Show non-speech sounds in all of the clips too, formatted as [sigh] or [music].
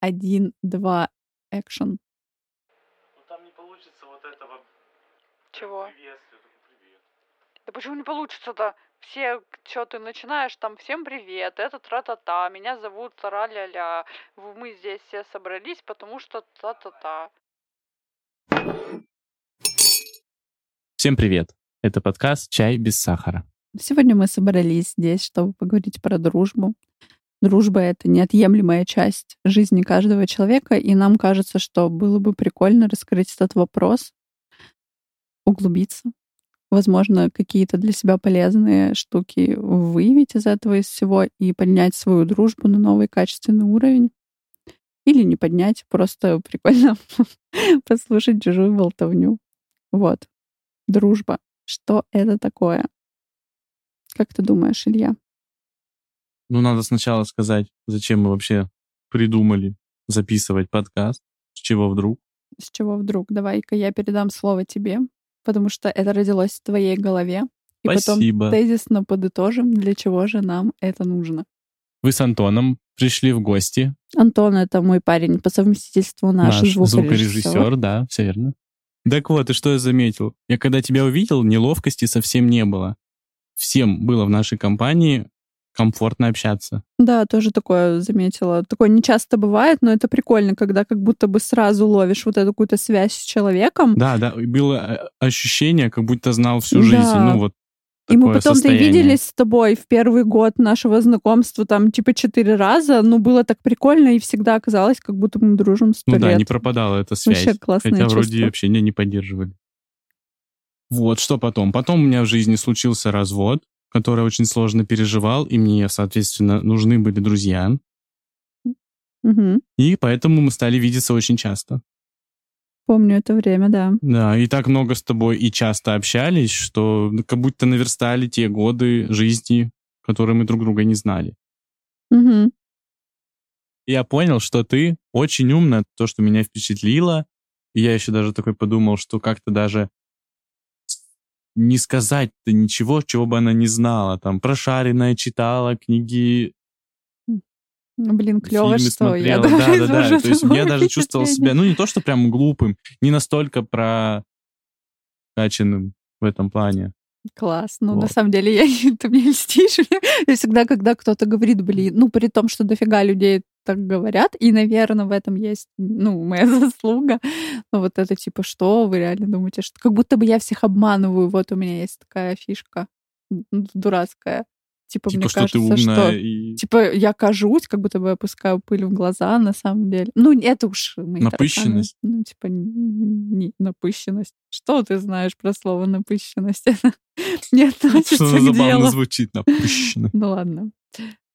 один, два, экшен. Ну там не получится вот этого Чего? привет. Да почему не получится-то? Все, что ты начинаешь, там, всем привет, это тра-та-та, меня зовут Тара-ля-ля, мы здесь все собрались, потому что та-та-та. Всем привет. Это подкаст «Чай без сахара». Сегодня мы собрались здесь, чтобы поговорить про дружбу. Дружба — это неотъемлемая часть жизни каждого человека, и нам кажется, что было бы прикольно раскрыть этот вопрос, углубиться. Возможно, какие-то для себя полезные штуки выявить из этого из всего и поднять свою дружбу на новый качественный уровень. Или не поднять, просто [laughs] прикольно [laughs] послушать чужую болтовню. Вот. Дружба. Что это такое? Как ты думаешь, Илья? Ну, надо сначала сказать, зачем мы вообще придумали записывать подкаст, с чего вдруг. С чего вдруг? Давай-ка я передам слово тебе, потому что это родилось в твоей голове. И Спасибо. потом тезисно подытожим, для чего же нам это нужно. Вы с Антоном пришли в гости. Антон — это мой парень по совместительству, наш, звукорежиссер. звукорежиссер, да, все верно. Так вот, и что я заметил? Я когда тебя увидел, неловкости совсем не было. Всем было в нашей компании комфортно общаться. Да, тоже такое заметила. Такое не часто бывает, но это прикольно, когда как будто бы сразу ловишь вот эту какую-то связь с человеком. Да, да, было э, ощущение, как будто знал всю Да. жизнь. Ну вот И мы потом-то и виделись с тобой в первый год нашего знакомства, там, типа, четыре раза. Ну, было так прикольно, и всегда оказалось, как будто мы дружим сто Ну да, лет. не пропадала эта связь. Вообще классное Хотя вроде чувство. общения не поддерживали. Вот, что потом? Потом у меня в жизни случился развод, который я очень сложно переживал, и мне, соответственно, нужны были друзья. Мгм. И поэтому мы стали видеться очень часто. Помню это время, да. Да, и так много с тобой и часто общались, что как будто наверстали те годы жизни, которые мы друг друга не знали. И я понял, что ты очень умная, то, что меня впечатлило. И я еще даже такой подумал, что как-то даже не сказать-то ничего, чего бы она не знала. Там прошаренная читала книги, Ну, Блин, клево, что я смотрела. даже Да, да, да. То есть я даже чувствовал себя, ну не то, что прям глупым, не настолько прокачанным в этом плане. Класс. Ну, на Вот. самом деле, я, [laughs] ты мне льстишь. [laughs] Я всегда, когда кто-то говорит, блин, ну, при том, что дофига людей так говорят, и, наверное, в этом есть, ну, моя [laughs] заслуга. Но вот это типа, что вы реально думаете, что как будто бы я всех обманываю. Вот у меня есть такая фишка дурацкая. Типа, Типа, мне что кажется, ты умная что и Типа, я кажусь, как будто бы я опускаю пыль в глаза, на самом деле. Ну, это уж мои тараканы. Напыщенность? Ну, типа, не напыщенность. Что ты знаешь про слово напыщенность? Это [laughs] не относится что к забавно делу. звучит, напыщенно. Ну, ладно.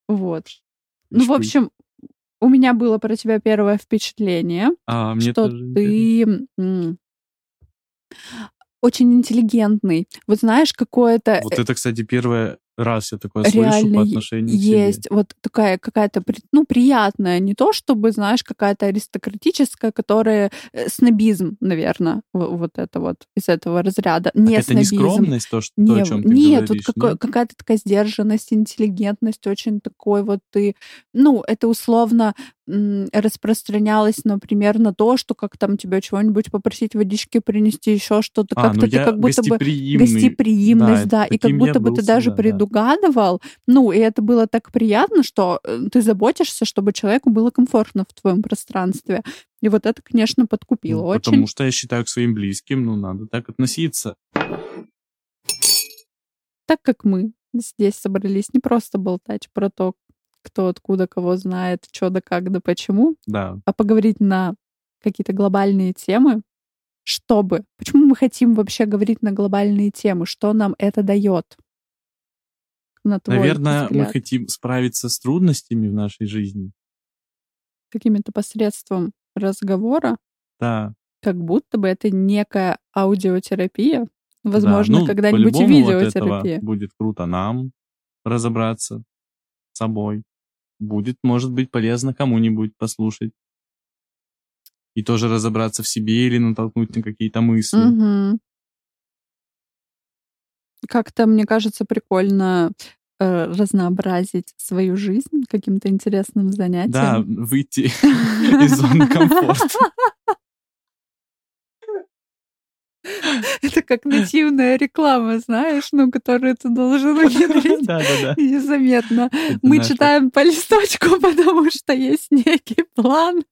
Вот. Ну, в общем, у меня было про тебя первое впечатление, А, мне что интересно. ты м, очень интеллигентный. Вот знаешь, какое-то Вот это, кстати, первый раз я такое слышу реально по е- отношению к тебе. есть вот такая какая-то, ну, приятная, не то чтобы, знаешь, какая-то аристократическая, которая э, снобизм, наверное, вот это вот из этого разряда. Не это не снобизм. скромность, то, что, то, Не, о чем ты нет, говоришь? вот какой- нет? какая-то такая сдержанность, интеллигентность, очень такой вот ты, ну, это условно распространялось, например, на то, что как там тебя чего-нибудь попросить водички принести, еще что-то, А, как-то ну ты как будто бы гостеприимность, да, Да, и как будто бы ты даже всегда, да. предугадывал, ну, и это было так приятно, что э, ты заботишься, чтобы человеку было комфортно в твоем пространстве. И вот это, конечно, подкупило Ну, очень. Потому что я считаю к своим близким, ну, надо так относиться. Так как мы здесь собрались не просто болтать про то, кто откуда кого знает, что да как да почему, Да. а поговорить на какие-то глобальные темы, чтобы... Почему мы хотим вообще говорить на глобальные темы? Что нам это дает? На твой Наверное, мы взгляд? хотим справиться с трудностями в нашей жизни. каким-то посредством разговора, Да. как будто бы это некая аудиотерапия, возможно, Да, ну, когда-нибудь и по-любому вот видеотерапия. будет круто нам разобраться с собой. Будет, может быть, полезно кому-нибудь послушать. И тоже разобраться в себе или натолкнуть на какие-то мысли. Мгм. Как-то, мне кажется, прикольно э, разнообразить свою жизнь каким-то интересным занятием. Да, выйти [laughs] из зоны комфорта. [laughs] Это как нативная реклама, знаешь, ну, которую ты должен внедрить [laughs] незаметно. Мы читаем по листочку, [laughs] потому что есть некий план.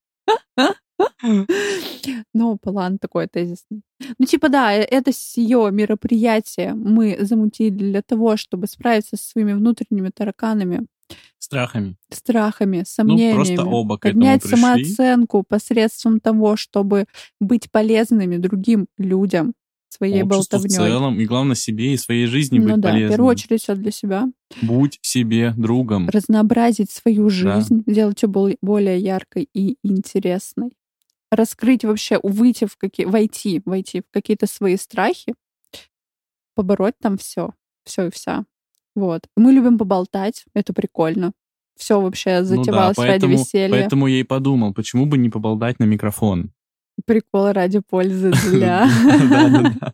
Но план такой тезисный. Ну, типа, да, э- это сие мероприятие мы замутили для того, чтобы справиться со своими внутренними тараканами, Страхами. страхами, Ну, сомнениями. просто оба к этому поднять пришли. самооценку посредством того, чтобы быть полезными другим людям своей Обществу в болтовней. целом, и главное себе и своей жизни Ну быть да, в полезным. первую очередь все для себя. Будь себе другом. Разнообразить свою Да. жизнь, сделать ее бол- более яркой и интересной. Раскрыть вообще, выйти в какие, войти, войти в какие-то свои страхи, побороть там все, все и вся. Вот. Мы любим поболтать, это прикольно. Все вообще Ну да, затевалось ради поэтому, веселья. поэтому я и подумал, почему бы не поболтать на микрофон. Прикол ради пользы [laughs] для... [laughs]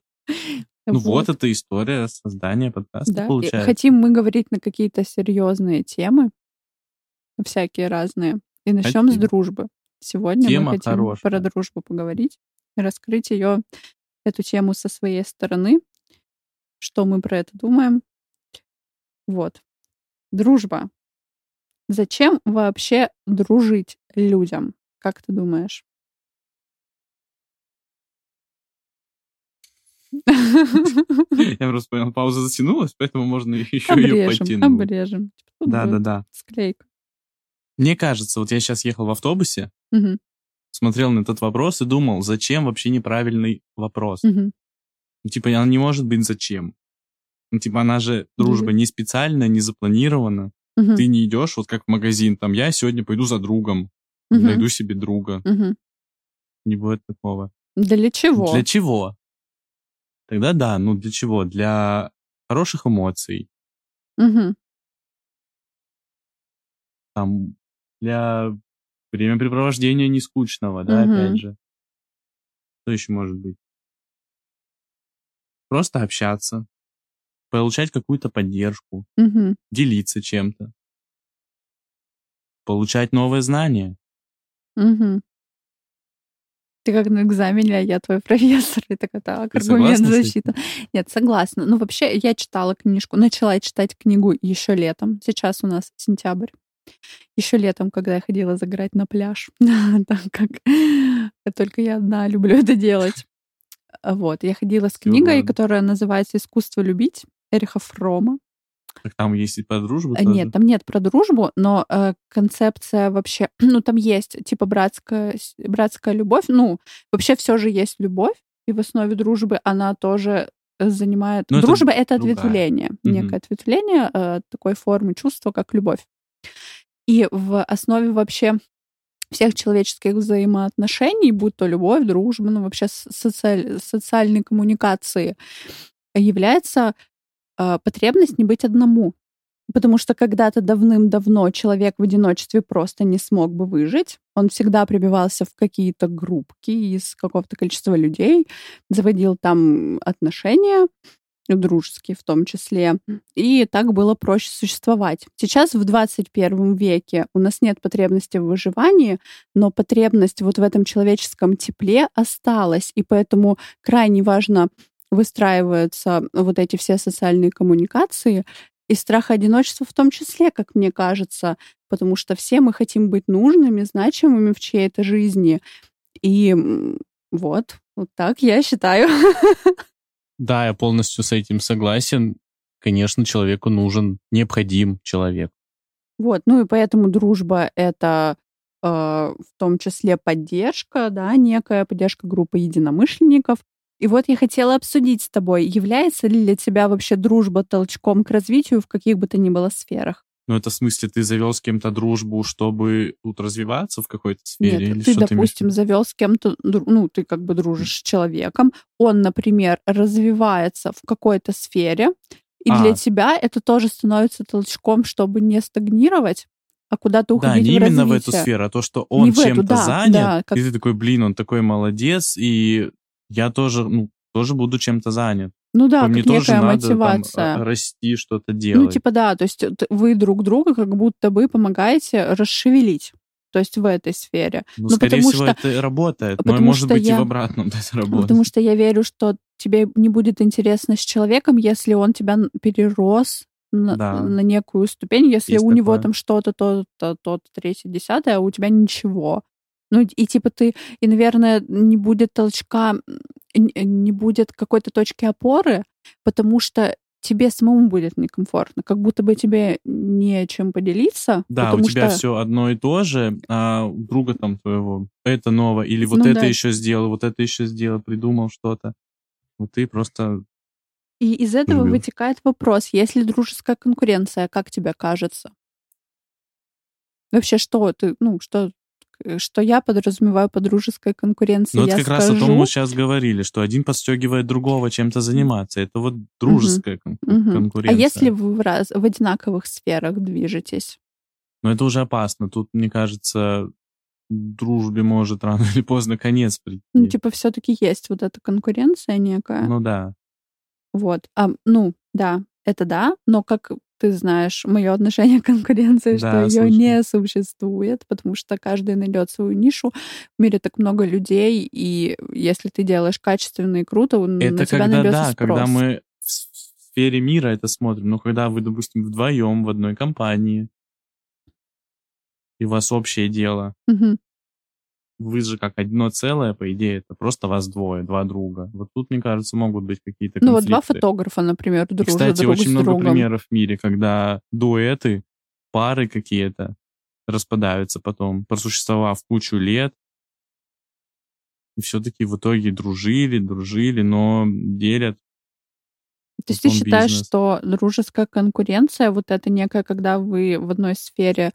Ну вот эта история создания подкаста получается. хотим мы говорить на какие-то серьезные темы, всякие разные. И начнем с дружбы. Сегодня мы хотим про дружбу поговорить, раскрыть ее, эту тему со своей стороны, что мы про это думаем. Вот. Дружба. Зачем вообще дружить людям? Как ты думаешь? [laughs] Я просто понял, пауза затянулась, поэтому можно еще ее потянуть. обрежем. Типа, тут будет Да-да-да. Склейка. Мне кажется, вот я сейчас ехал в автобусе, Мгм, смотрел на этот вопрос и думал, зачем вообще неправильный вопрос? Ну, типа, она не может быть зачем. Ну, типа, она же, дружба, не специальная, не запланирована. Мгм, Ты не идешь вот как в магазин, там, я сегодня пойду за другом, мгм, найду себе друга. мгм. Не будет такого. Для чего? Для чего? Тогда да, ну для чего? Для хороших эмоций, Мгм. там, для времяпрепровождения нескучного, да, Мгм. опять же. Что еще может быть? Просто общаться, получать какую-то поддержку, Мгм. делиться чем-то, получать новые знания. Мгм. Ты как на экзамене, а я твой профессор. И такая, так, Ты аргумент защита. Нет, согласна. Ну, вообще, я читала книжку, начала читать книгу еще летом. Сейчас у нас сентябрь. Еще летом, когда я ходила загорать на пляж, [laughs] так как [laughs] только я одна люблю это делать. [laughs] Вот, я ходила с книгой, которая называется «Искусство любить» Эриха Фрома. Так там есть и по дружбу Э, тоже? Нет, там нет про дружбу, но э, концепция вообще, [clears throat] ну там есть типа братская, братская любовь, ну вообще все же есть любовь, и в основе дружбы она тоже занимает. Ну, это Дружба это другая. ответвление, Мгм. некое ответвление э, такой формы чувства, как любовь. И в основе вообще всех человеческих взаимоотношений, будь то любовь, дружба, ну вообще социаль- социальной коммуникации, является потребность не быть одному. Потому что когда-то давным-давно человек в одиночестве просто не смог бы выжить. Он всегда прибивался в какие-то группки из какого-то количества людей, заводил там отношения, дружеские в том числе, и так было проще существовать. Сейчас в 21 веке у нас нет потребности в выживании, но потребность вот в этом человеческом тепле осталась, и поэтому крайне важно выстраиваются вот эти все социальные коммуникации, и страх одиночества в том числе, как мне кажется, потому что все мы хотим быть нужными, значимыми в чьей-то жизни. И вот, вот так я считаю. [laughs] Да, я полностью с этим согласен. Конечно, человеку нужен, необходим человек. Вот, ну и поэтому дружба — это э, в том числе поддержка, да, некая поддержка группы единомышленников. И вот я хотела обсудить с тобой, является ли для тебя вообще дружба толчком к развитию в каких бы то ни было сферах? Ну, это в смысле, ты завел с кем-то дружбу, чтобы тут развиваться в какой-то сфере? Нет, или ты, что ты допустим, виду? завел с кем-то, ну, ты как бы дружишь с человеком, он, например, развивается в какой-то сфере, и А. для тебя это тоже становится толчком, чтобы не стагнировать, а куда-то Да, уходить не в именно в эту развитие. сферу, а то, что он чем-то да, занят, да, как- и ты такой, блин, он такой молодец, и я тоже, ну, тоже буду чем-то занят. Ну да, Мне как тоже некая надо там мотивация. а, расти, что-то Ну, делать. типа, да, то есть вы друг друга как будто бы помогаете расшевелить. То есть в этой сфере. Ну, ну, скорее потому всего, что- это и работает. Но потому может что быть и я- в обратном [laughs] это Ну, работает. Потому что я верю, что тебе не будет интересно с человеком, если он тебя перерос на, Да. на некую ступень, если Есть у него такое. там что-то, то-то, то-то, третье, десятое, а у тебя ничего. Ну, и типа ты, и, наверное, не будет толчка, н- не будет какой-то точки опоры, потому что тебе самому будет некомфортно, как будто бы тебе не чем поделиться. Да, у тебя что... все одно и то же, а у друга там твоего это новое, или вот Ну это да. еще сделал, вот это еще сделал, придумал что-то. Вот ты просто И из этого Любил. вытекает вопрос, есть ли дружеская конкуренция, как тебе кажется? Вообще, что ты, ну, что, э, что я подразумеваю под дружеской конкуренцией, Ну, это как раз о том скажу. мы сейчас говорили, что один подстегивает другого чем-то заниматься. Это вот дружеская кон- Мгм. А конкуренция. если вы в, раз, в одинаковых сферах движетесь? Но это уже опасно. Тут, мне кажется, дружбе может рано или поздно конец прийти. Ну, типа, все-таки есть вот эта конкуренция некая. Ну да. Вот. А, ну, да, это да, но как ты знаешь, мое отношение к конкуренции, что Да, ее слышно. не существует, потому что каждый найдет свою нишу. В мире так много людей, и если ты делаешь качественно и круто, на Это тебя когда, найдется да, спрос. когда мы в сфере мира это смотрим. Ну, когда вы, допустим, вдвоем в одной компании, и у вас общее дело, Мгм. Вы же как одно целое, по идее, это просто вас двое, два друга. Вот тут, мне кажется, могут быть какие-то Ну вот два фотографа, например, И, дружат Кстати, друг очень с много другом. примеров в мире, когда дуэты, пары какие-то распадаются потом, просуществовав кучу лет, и все-таки в итоге дружили, дружили, но делят. То есть ты считаешь, бизнес. что дружеская конкуренция, вот это некая, когда вы в одной сфере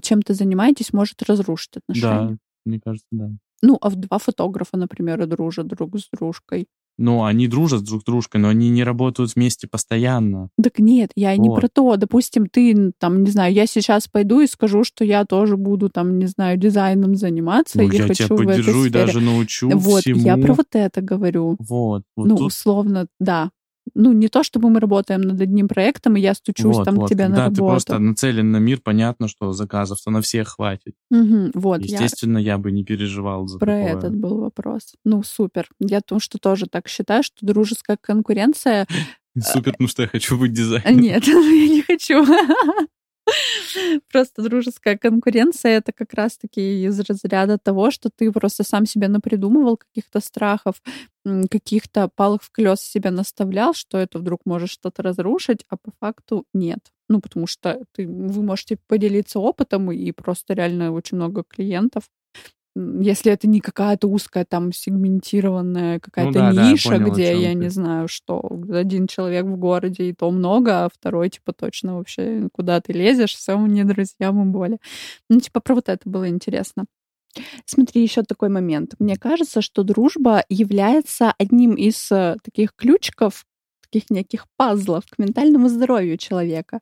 чем-то занимаетесь, может разрушить отношения? Да, мне кажется, да. Ну, а два фотографа, например, дружат друг с дружкой. Ну, они дружат друг с дружкой, но они не работают вместе постоянно. Так нет, я не Вот. про то. Допустим, ты, там, не знаю, я сейчас пойду и скажу, что я тоже буду, там, не знаю, дизайном заниматься Ну, и я хочу тебя в этой поддержу и сфере. даже научу Вот, всему. я про вот это говорю. Вот, вот ну, тут условно, да. Ну, не то, чтобы мы работаем над одним проектом, и я стучусь вот, там вот. к тебе на ты работу. просто нацелен на мир, понятно, что заказов-то на всех хватит. Мгм, вот, я Естественно, я... бы не переживал за про такое. этот был вопрос. Ну, супер. Я то, что тоже так считаю, что дружеская конкуренция... [laughs] Супер, ну что я хочу быть дизайнером. Нет, [laughs] я не хочу. [laughs] [laughs] Просто дружеская конкуренция — это как раз-таки из разряда того, что ты просто сам себе напридумывал каких-то страхов, каких-то палок в колес себе наставлял, что это вдруг может что-то разрушить, а по факту нет. Ну, потому что ты, вы можете поделиться опытом, и просто реально очень много клиентов. Если это не какая-то узкая там сегментированная какая-то да, да, ниша, понял, о где, я ты. не знаю, что один человек в городе, и то много, а второй, типа, точно вообще куда ты лезешь, все, не друзья, мы более. Ну, типа, про вот это было интересно. Смотри, еще такой момент. Мне кажется, что дружба является одним из э, таких ключиков, таких неких пазлов к ментальному здоровью человека.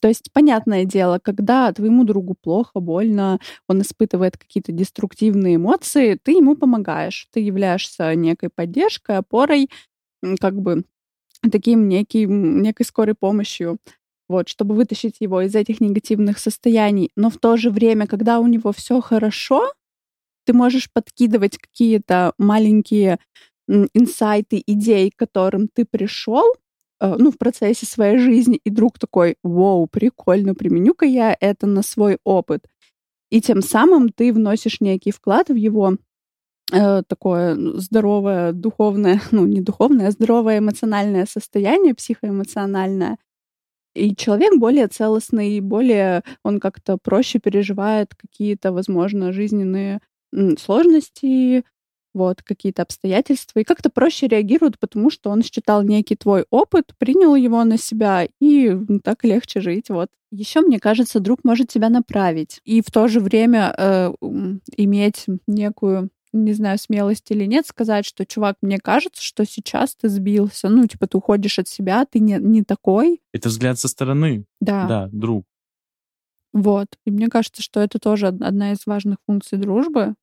То есть, понятное дело, когда твоему другу плохо, больно, он испытывает какие-то деструктивные эмоции, ты ему помогаешь. Ты являешься некой поддержкой, опорой, как бы таким неким, некой скорой помощью, вот, чтобы вытащить его из этих негативных состояний. Но в то же время, когда у него все хорошо, ты можешь подкидывать какие-то маленькие инсайты, идеи, к которым ты пришел, э, ну, в процессе своей жизни, и друг такой, вау, прикольно, применю-ка я это на свой опыт. И тем самым ты вносишь некий вклад в его э, такое здоровое духовное, [laughs] ну, не духовное, а здоровое эмоциональное состояние, психоэмоциональное. И человек более целостный, более он как-то проще переживает какие-то, возможно, жизненные сложности, вот, какие-то обстоятельства, и как-то проще реагирует, потому что он считал некий твой опыт, принял его на себя, и м, так легче жить, вот. Еще, мне кажется, друг может тебя направить, и в то же время э, иметь некую не знаю, смелость или нет, сказать, что, чувак, мне кажется, что сейчас ты сбился. Ну, типа, ты уходишь от себя, ты не, не такой. Это взгляд со стороны. Да. Да, друг. Вот. И мне кажется, что это тоже од- одна из важных функций дружбы.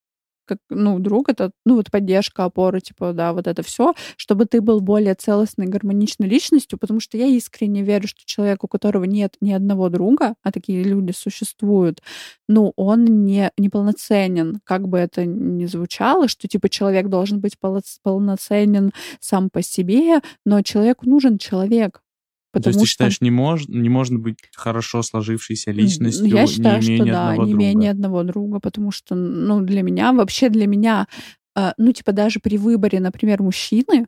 Как, ну, друг это, ну, вот поддержка, опора, типа, да, вот это все, чтобы ты был более целостной, гармоничной личностью, потому что я искренне верю, что человек, у которого нет ни одного друга, а такие люди существуют, ну, он не, неполноценен, как бы это ни звучало, что, типа, человек должен быть полноценен сам по себе, но человеку нужен человек, Потому То есть ты считаешь, что... не, мож... не можно быть хорошо сложившейся личностью, Я считаю, не имея что да, не имея ни одного друга, потому что, ну, для меня, вообще для меня, э, ну, типа, даже при выборе, например, мужчины,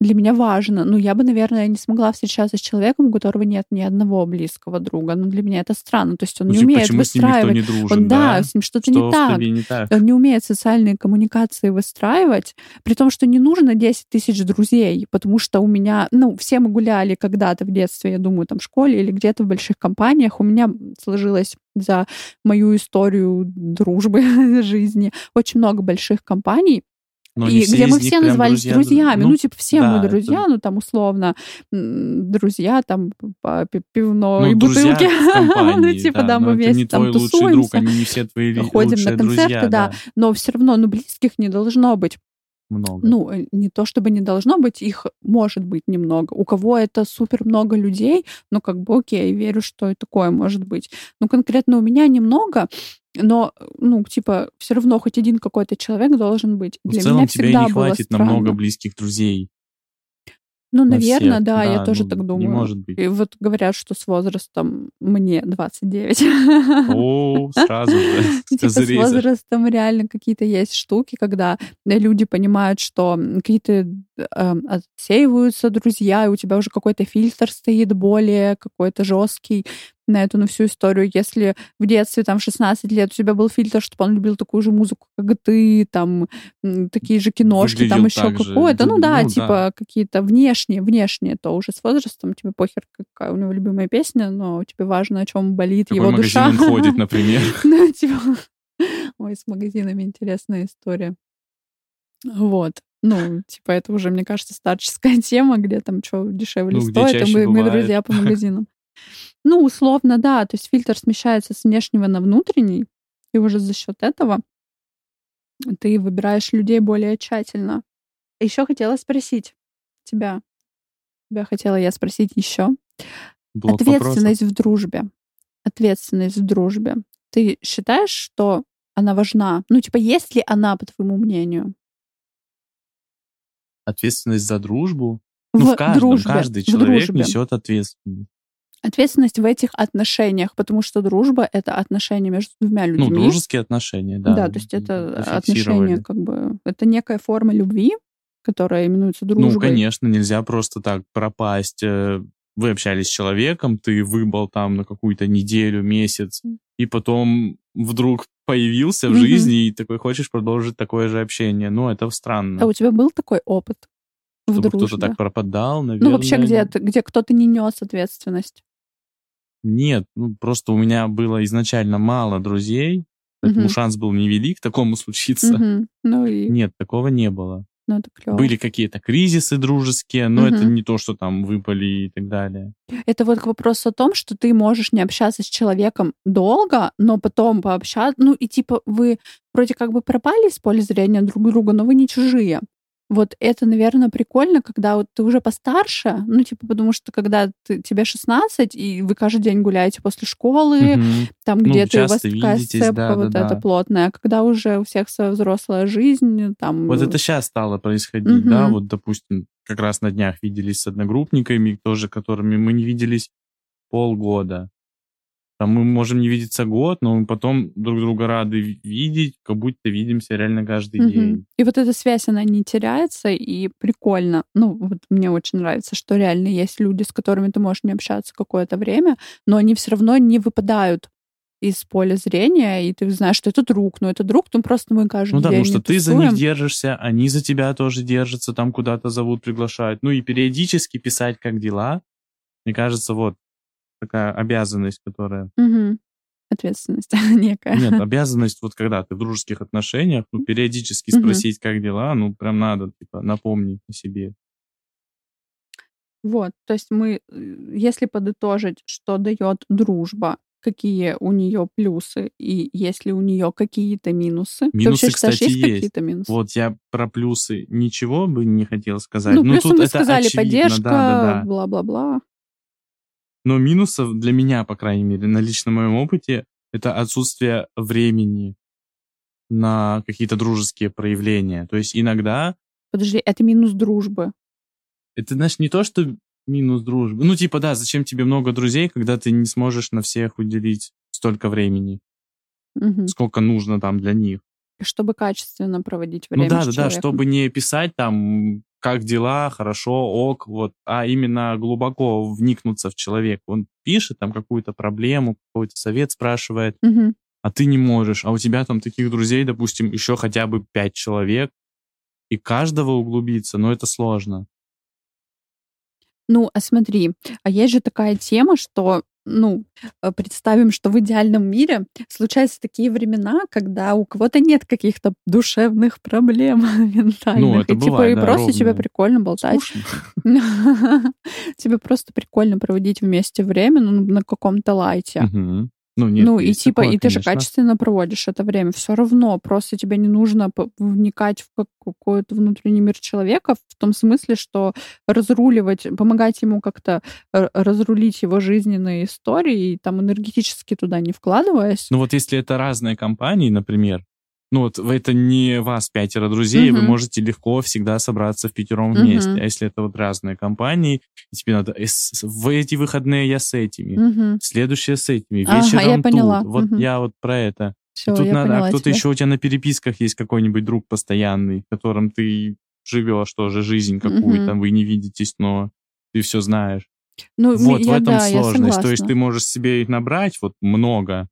для меня важно. Ну, я бы, наверное, не смогла встречаться с человеком, у которого нет ни одного близкого друга. Но для меня это странно. То есть он ну, не типа, умеет выстраивать. Не дружен, он, да, да, с ним что-то что не, так. не так. Он не умеет социальные коммуникации выстраивать, при том, что не нужно 10 тысяч друзей, потому что у меня, ну, все мы гуляли когда-то в детстве, я думаю, там в школе или где-то в больших компаниях. У меня сложилось за мою историю дружбы [laughs] жизни очень много больших компаний, но и где мы все назывались друзья, друзьями. Ну, ну типа, все да, мы друзья, это... ну, там, условно, друзья, там, по пивной ну, бутылке. [laughs] ну, типа, да, да, мы вместе там тусуемся. друг, они не все твои Ходим на концерты, друзья, да. да. Но все равно, ну, близких не должно быть. Много. Ну, э, не то чтобы не должно быть, их может быть немного. У кого это супер много людей, ну, как бы окей, верю, что и такое может быть. Ну, конкретно у меня немного, но, ну, типа, все равно хоть один какой-то человек должен быть. Для в целом меня тебя всегда не хватит было на много близких друзей. Ну, на наверное, всех. да, я Да, тоже ну, так не думаю. может быть. И вот говорят, что с возрастом мне 29. О, сразу же [laughs] [laughs] Типа с возрастом реально какие-то есть штуки, когда люди понимают, что какие-то э, отсеиваются друзья, и у тебя уже какой-то фильтр стоит более какой-то жесткий на эту на всю историю. Если в детстве, там, 16 лет у тебя был фильтр, чтобы он любил такую же музыку, как ты, там, такие же киношки, там Выглядел еще так же. какое-то. Ну да, Ну, типа да. какие-то внешние, внешние, то уже с возрастом тебе похер, какая у него любимая песня, но тебе важно, о чем болит Какой его магазин душа. он ходит, например. [laughs] Ну, типа, ой, с магазинами интересная история. Вот. Ну, типа, это уже, мне кажется, старческая [laughs] тема, где там что дешевле Ну, стоит, и чаще мы, мы друзья по магазинам. Ну, условно, да. То есть фильтр смещается с внешнего на внутренний, и уже за счет этого ты выбираешь людей более тщательно. Еще хотела спросить тебя. Тебя хотела я спросить еще. Блок вопросов. Ответственность в дружбе. Ответственность в дружбе. Ты считаешь, что она важна? Ну, типа, есть ли она, по твоему мнению? Ответственность за дружбу? Ну, в в каждом, дружбе. каждый человек несет ответственность. Ответственность в этих отношениях, потому что дружба — это отношения между двумя людьми. Ну, дружеские отношения, да. Да, то есть это отношения как бы... Это некая форма любви, которая именуется дружбой. Ну, конечно, нельзя просто так пропасть. Э, Вы общались с человеком, ты выбыл там на какую-то неделю, месяц, и потом вдруг появился в Мгм. жизни, и такой хочешь продолжить такое же общение. Ну, это странно. А у тебя был такой опыт Чтобы кто-то так пропадал, наверное. Ну, вообще, где, где кто-то не нес ответственность. Нет, ну, просто у меня было изначально мало друзей, поэтому Мгм. шанс был невелик такому [laughs] случиться. Мгм. Ну и Нет, такого не было. ну, это клево. Были какие-то кризисы дружеские, но это Мгм. не то, что там выпали и так далее. Это вот к вопросу о том, что ты можешь не общаться с человеком долго, но потом пообщаться. Ну и типа вы вроде как бы пропали из поля зрения друг друга, но вы не чужие. Вот это, наверное, прикольно, когда вот ты уже постарше, ну, типа, потому что когда ты, тебе 16, и вы каждый день гуляете после школы, Мгм. там Ну, где-то у вас такая видитесь, сцепка да, вот да, эта да. плотная, а когда уже у всех своя взрослая жизнь, там... Вот это сейчас стало происходить, да, Мгм. вот, допустим, как раз на днях виделись с одногруппниками, тоже, которыми мы не виделись полгода. Там мы можем не видеться год, но мы потом друг друга рады ви- видеть, как будто видимся реально каждый Мгм. день. И вот эта связь, она не теряется, и прикольно. Ну, вот мне очень нравится, что реально есть люди, с которыми ты можешь не общаться какое-то время, но они все равно не выпадают из поля зрения, и ты знаешь, что это друг, но это друг, ну просто мы каждый Ну да, день потому что ты за них тусуем. держишься, они за тебя тоже держатся, там куда-то зовут, приглашают. Ну и периодически писать, как дела. Мне кажется, вот такая обязанность, которая... Мгм. Ответственность [laughs] некая. Нет, обязанность, вот когда ты в дружеских отношениях, ну, периодически спросить, как дела, ну, прям надо, типа, напомнить о себе. Вот, то есть мы, э, если подытожить, что дает дружба, какие у нее плюсы и есть ли у нее какие-то минусы. Ты Минусы, считаешь, кстати, есть есть. какие-то минусы? Вот я про плюсы ничего бы не хотел сказать. ну, Ну, плюсы мы сказали, поддержка, да, да, да. Но минусов для меня, по крайней мере, на личном моем опыте, это отсутствие времени на какие-то дружеские проявления. То есть иногда Подожди, это минус дружбы. это, знаешь, не то, что минус дружбы. Ну, типа, да, зачем тебе много друзей, когда ты не сможешь на всех уделить столько времени, Мгм. сколько нужно там для них. Чтобы качественно проводить время Ну да, да, да, чтобы не писать там, как дела, хорошо, ок, вот, а именно глубоко вникнуться в человека. Он пишет там какую-то проблему, какой-то совет спрашивает, Мгм. а ты не можешь, а у тебя там таких друзей, допустим, еще хотя бы пять человек, и каждого углубиться, но это сложно. Ну, а смотри, а есть же такая тема, что, ну, э, представим, что в идеальном мире случаются такие времена, когда у кого-то нет каких-то душевных проблем [laughs] ментальных. Ну, это и типа бывает, и да, просто тебе ровно. прикольно болтать. [laughs] Тебе просто прикольно проводить вместе время ну, на каком-то лайте. Мгм. Ну, нет, ну и типа, такое, и ты же качественно проводишь это время. Все равно, просто тебе не нужно вникать в как- какой-то внутренний мир человека в том смысле, что разруливать, помогать ему как-то р- разрулить его жизненные истории, и там энергетически туда не вкладываясь. Ну вот если это разные компании, например, ну вот это не вас пятеро друзей, вы Мгм. можете легко всегда собраться в пятером вместе. А если это вот разные компании, и тебе надо в эти выходные я с этими, Мгм. следующие с этими, Ага, вечером я поняла. тут. Вот Мгм. я вот про это. Все, И тут я надо, поняла а кто-то тебя. еще у тебя на переписках есть какой-нибудь друг постоянный, которым ты живешь тоже жизнь какую-то, Мгм. вы не видитесь, но ты все знаешь. Ну, Вот я, в этом да, я сложность. То есть ты можешь себе их набрать вот много,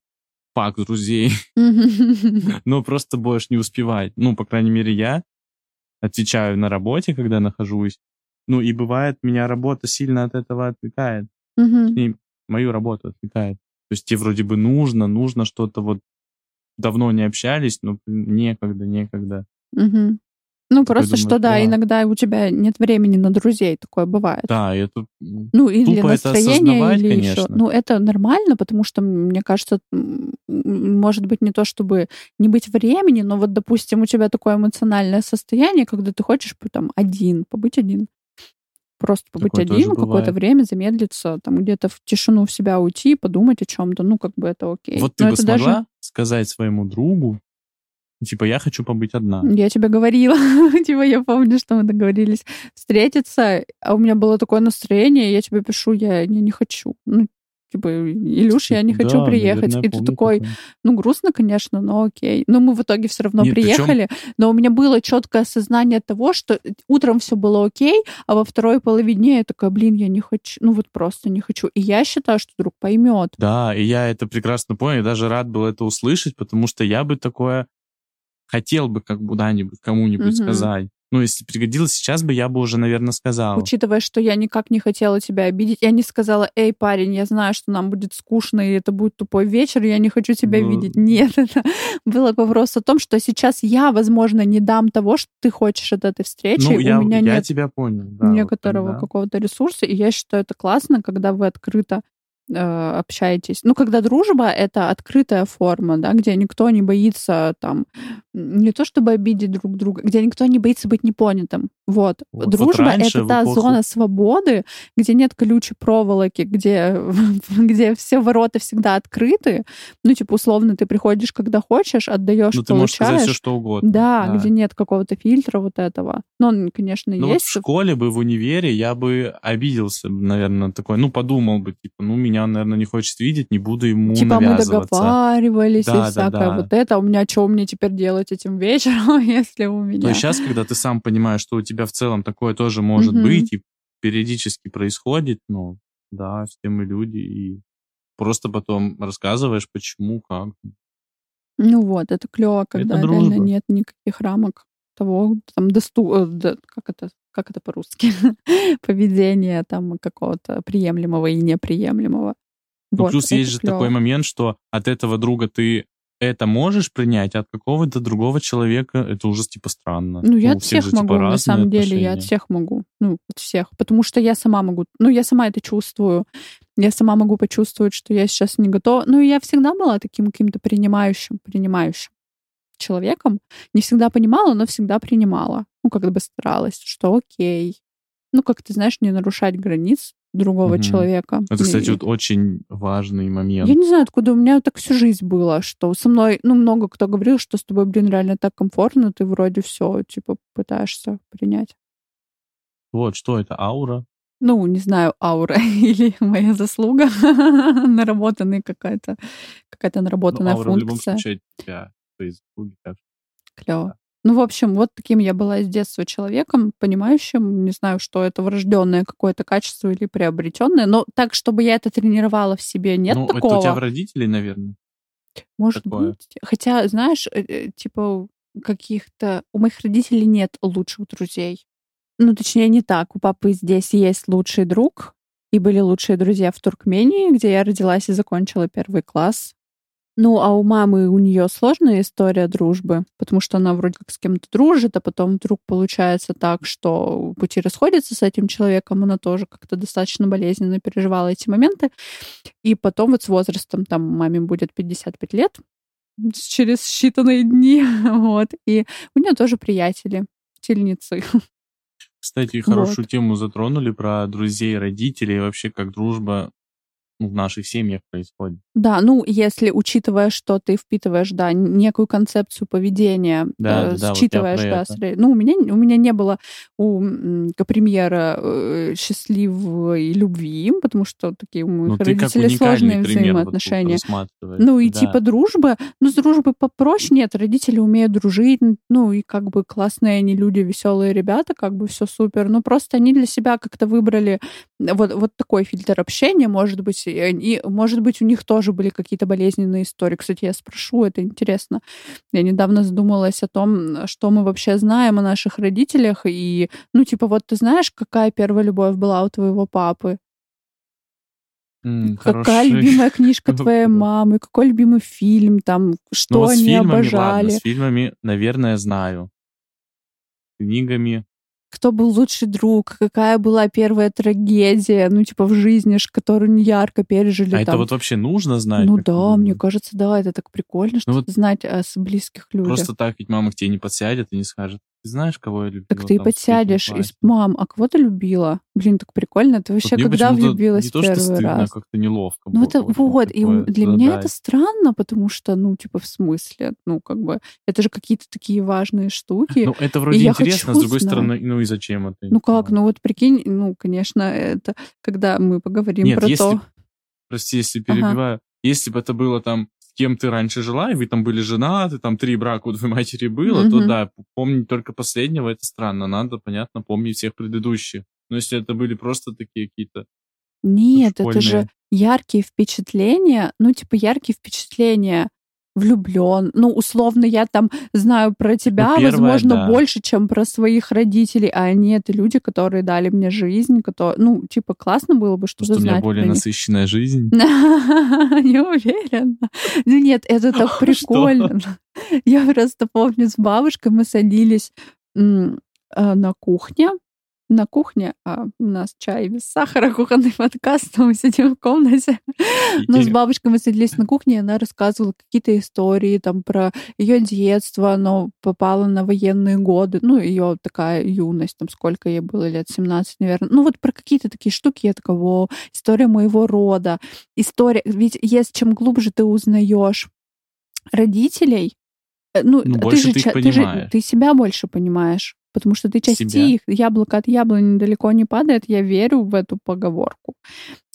пак друзей, [laughs] но просто будешь не успевать. Ну, по крайней мере, я отвечаю на работе, когда нахожусь. Ну, и бывает, меня работа сильно от этого отвлекает. Мою работу отвлекает. То есть тебе вроде бы нужно, нужно что-то вот давно не общались, но некогда, некогда. Ну, Такой просто что, думаешь, да, да. иногда у тебя нет времени на друзей, такое бывает. Да, это... Ну, или Тупо это настроение, осознавать, или еще. конечно. Ну, это нормально, потому что, мне кажется, может быть, не то, чтобы не быть времени, но вот, допустим, у тебя такое эмоциональное состояние, когда ты хочешь там один, побыть один. Просто побыть Такое один, какое-то время замедлиться, там где-то в тишину в себя уйти, подумать о чем-то, ну, как бы это окей. Вот Но ты бы это даже- смогла сказать своему другу, типа, я хочу побыть одна. Я тебе говорила, [laughs] типа, я помню, что мы договорились встретиться, а у меня было такое настроение, я тебе пишу, я, я не хочу. Ну, типа, Илюш, я не хочу Да, приехать. наверное, И ты такой, такое. ну, грустно, конечно, но окей. Но мы в итоге все равно Нет, причем- приехали, но у меня было четкое осознание того, что утром все было окей, а во второй половине я такая, блин, я не хочу, ну вот просто не хочу. И я считаю, что друг поймет. Да, и я это прекрасно понял, и даже рад был это услышать, потому что я бы такое хотел бы как куда-нибудь, кому-нибудь Мгм. сказать. Ну, если пригодилось, сейчас бы я бы уже, наверное, сказал. Учитывая, что я никак не хотела тебя обидеть, я не сказала, эй, парень, я знаю, что нам будет скучно, и это будет тупой вечер, я не хочу тебя Ну. видеть. Нет, [laughs] это было вопрос о том, что сейчас я, возможно, не дам того, что ты хочешь от этой встречи. Ну, я, У меня я нет тебя понял. да, вот некоторого тогда. какого-то ресурса, и я считаю это классно, когда вы открыто э, общаетесь. Ну, когда дружба — это открытая форма, да, где никто не боится там, не то чтобы обидеть друг друга, где никто не боится быть непонятым. Вот. Вот- вот Дружба раньше, это та эпоху- зона свободы, где нет колючей проволоки, где, [laughs] где все ворота всегда открыты. Ну, типа, условно, ты приходишь, когда хочешь, отдаешь, Ну, ты можешь сказать получаешь. все, что угодно. Да, где нет какого-то фильтра вот этого. Ну, он, конечно, Ну вот есть. в школе бы, в универе я бы обиделся, наверное, такой, ну подумал бы, типа, ну меня, наверное, не хочет видеть, не буду ему Типа мы договаривались Да, и да, всякое да. вот это. У меня что мне теперь делать этим вечером, [laughs] если у меня... есть сейчас, когда ты сам понимаешь, что у тебя в целом такое тоже может Мгм. быть и периодически происходит, ну да, все мы люди, и просто потом рассказываешь, почему, как. Ну вот, это клево, когда реально дружба. нет никаких рамок того, там, досту... да, как это, как это по-русски? [laughs] Поведения там какого-то приемлемого и неприемлемого. Ну, Вот, плюс это есть же клёво. такой момент, что от этого друга ты это можешь принять, а от какого-то другого человека это уже типа странно. Ну, я У от всех же, типа, могу, на разные самом деле, я от отношения. всех могу. Ну, от всех. Потому что я сама могу, ну, я сама это чувствую. Я сама могу почувствовать, что я сейчас не готова. Ну, я всегда была таким каким-то принимающим, принимающим человеком. Не всегда понимала, но всегда принимала. Ну, как бы старалась, что окей. Ну, как ты знаешь, не нарушать границ другого Мгм. человека. Это, кстати, И- вот очень важный момент. Я не знаю, откуда у меня так всю жизнь было, что со мной, ну, много кто говорил, что с тобой, блин, реально так комфортно, ты вроде все, типа, пытаешься принять. Вот, что это, аура? Ну, не знаю, аура [laughs] или моя заслуга, [laughs] наработанная какая-то, какая-то Ну, наработанная аура в любом функция. случае тебя, твои заслуги, так Клево. Ну, в общем, вот таким я была с детства человеком, понимающим, не знаю, что это врожденное какое-то качество или приобретенное, но так, чтобы я это тренировала в себе, нет ну, такого. это у тебя в родителей, наверное. Может такое. быть. Хотя, знаешь, э, э, типа каких-то... У моих родителей нет лучших друзей. Ну, точнее, не так. У папы здесь есть лучший друг, и были лучшие друзья в Туркмении, где я родилась и закончила первый класс. Ну, а у мамы у нее сложная история дружбы, потому что она вроде как с кем-то дружит, а потом вдруг получается так, что пути расходятся с этим человеком, она тоже как-то достаточно болезненно переживала эти моменты. И потом вот с возрастом, там, маме будет 55 лет, через считанные дни, [laughs] вот, и у нее тоже приятели, тельницы. Кстати, Вот. хорошую тему затронули про друзей, родителей, вообще как дружба в наших семьях происходит. Да, ну, если учитывая, что ты впитываешь, да, некую концепцию поведения, Да, э, да, вот считываешь, про да, это. сре- ну, у меня, у меня не было у м, капремьера э, счастливой любви, потому что такие у моих Ну, родителей сложные вот взаимоотношения. рассматриваешь. Ну и Да. типа дружба, ну с дружбой попроще нет, родители умеют дружить, ну и как бы классные они люди, веселые ребята, как бы все супер, но просто они для себя как-то выбрали вот, вот такой фильтр общения, может быть, и, они- может быть у них тоже были какие-то болезненные истории. Кстати, я спрошу, это интересно. Я недавно задумалась о том, что мы вообще знаем о наших родителях, и, ну типа вот ты знаешь, какая первая любовь была у твоего папы? М, Какая хороший любимая [laughs] книжка твоей мамы? Какой любимый фильм? Там, Ну что вот с они фильмами, ладно, обожали? с фильмами, наверное, знаю. Книгами. Кто был лучший друг? Какая была первая трагедия, ну, типа, в жизни, которую не ярко пережили А это там? вот вообще нужно знать? ну да, мне думаешь? кажется, да, это так прикольно, что Ну вот знать о близких людях. Просто так ведь мама к тебе не подсядет и не скажет. Ты знаешь, кого я любила? Так ты и подсядешь и с классе?» мам, а кого ты любила? Блин, так прикольно. Ты вообще мне когда влюбилась не то, что первый стыдно, а раз? как-то неловко Ну, было. это вот, и такое для меня это странно, потому что, ну, типа, в смысле, ну, как бы, это же какие-то такие важные штуки. Ну, это вроде интересно, а с другой знать. стороны, ну и зачем это? Ну как, ну вот прикинь, ну, конечно, это когда мы поговорим Нет, про если, то. прости, если Ага. перебиваю, если бы это было там, с кем ты раньше жила, и вы там были женаты, там три брака у твоей матери было, то Мгм. да, помнить только последнего, это странно. Надо, понятно, помнить всех предыдущих. Но если это были просто такие какие-то... Нет, это же школьные. яркие впечатления, ну, типа, яркие впечатления влюблен. Ну, условно, я там знаю про тебя, первое, возможно, да. больше, чем про своих родителей, а они это люди, которые дали мне жизнь, которые, ну, типа, классно было бы что-то Просто у меня знать более насыщенная жизнь. [laughs] Не уверена. Ну нет, это так [laughs] прикольно. Я просто помню, с бабушкой мы садились э, на кухне. На кухне, а у нас чай без сахара, кухонный подкаст, мы сидим в комнате. Но с бабушкой мы садились на кухне, и она рассказывала какие-то истории там про ее детство, оно попало на военные годы, ну, ее такая юность, там сколько ей было лет, 17, наверное. Ну, вот про какие-то такие штуки я такая, «Во, история моего рода. История, ведь если чем глубже ты узнаешь родителей, э, ну, Ну, ты же, ты ты же ты себя больше понимаешь, потому что ты части Себя. их. Яблоко от яблони далеко не падает. Я верю в эту поговорку,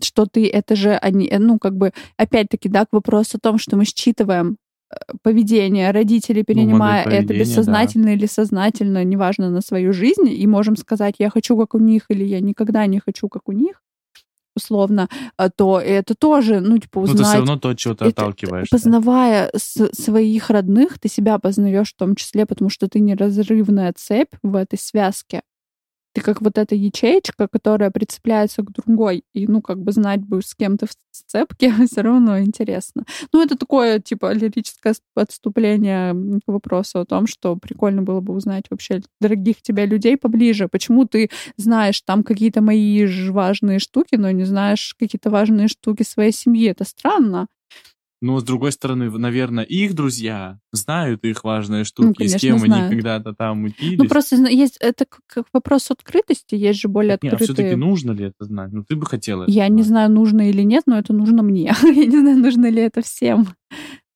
что ты это же они, э, ну как бы опять-таки да к вопросу о том, что мы считываем э, поведение родителей, перенимая это Ну, да. бессознательно или сознательно, неважно, на свою жизнь, и можем сказать, я хочу как у них, или я никогда не хочу как у них, условно, а, то это тоже, ну, типа, Ну, ты узнать все равно то, от чего ты это- отталкиваешься. Познавая с- своих родных, ты себя познаешь в том числе, потому что ты неразрывная цепь в этой связке. Ты как вот эта ячеечка, которая прицепляется к другой. И, ну, как бы знать бы, с кем ты в сцепке, [laughs] все равно интересно. Ну, это такое, типа, лирическое отступление к вопросу о том, что прикольно было бы узнать вообще дорогих тебя людей поближе. Почему ты знаешь там какие-то мои важные штуки, но не знаешь какие-то важные штуки своей семьи? Это странно. Но, с другой стороны, наверное, их друзья знают их важные штуки, ну, конечно, с кем знают. они когда-то там утились. Ну, просто есть это как вопрос открытости, есть же более открытые... Нет, а все-таки нужно ли это знать? Ну, ты бы хотела Я знать. не знаю, нужно или нет, но это нужно мне. [laughs] Я не знаю, нужно ли это всем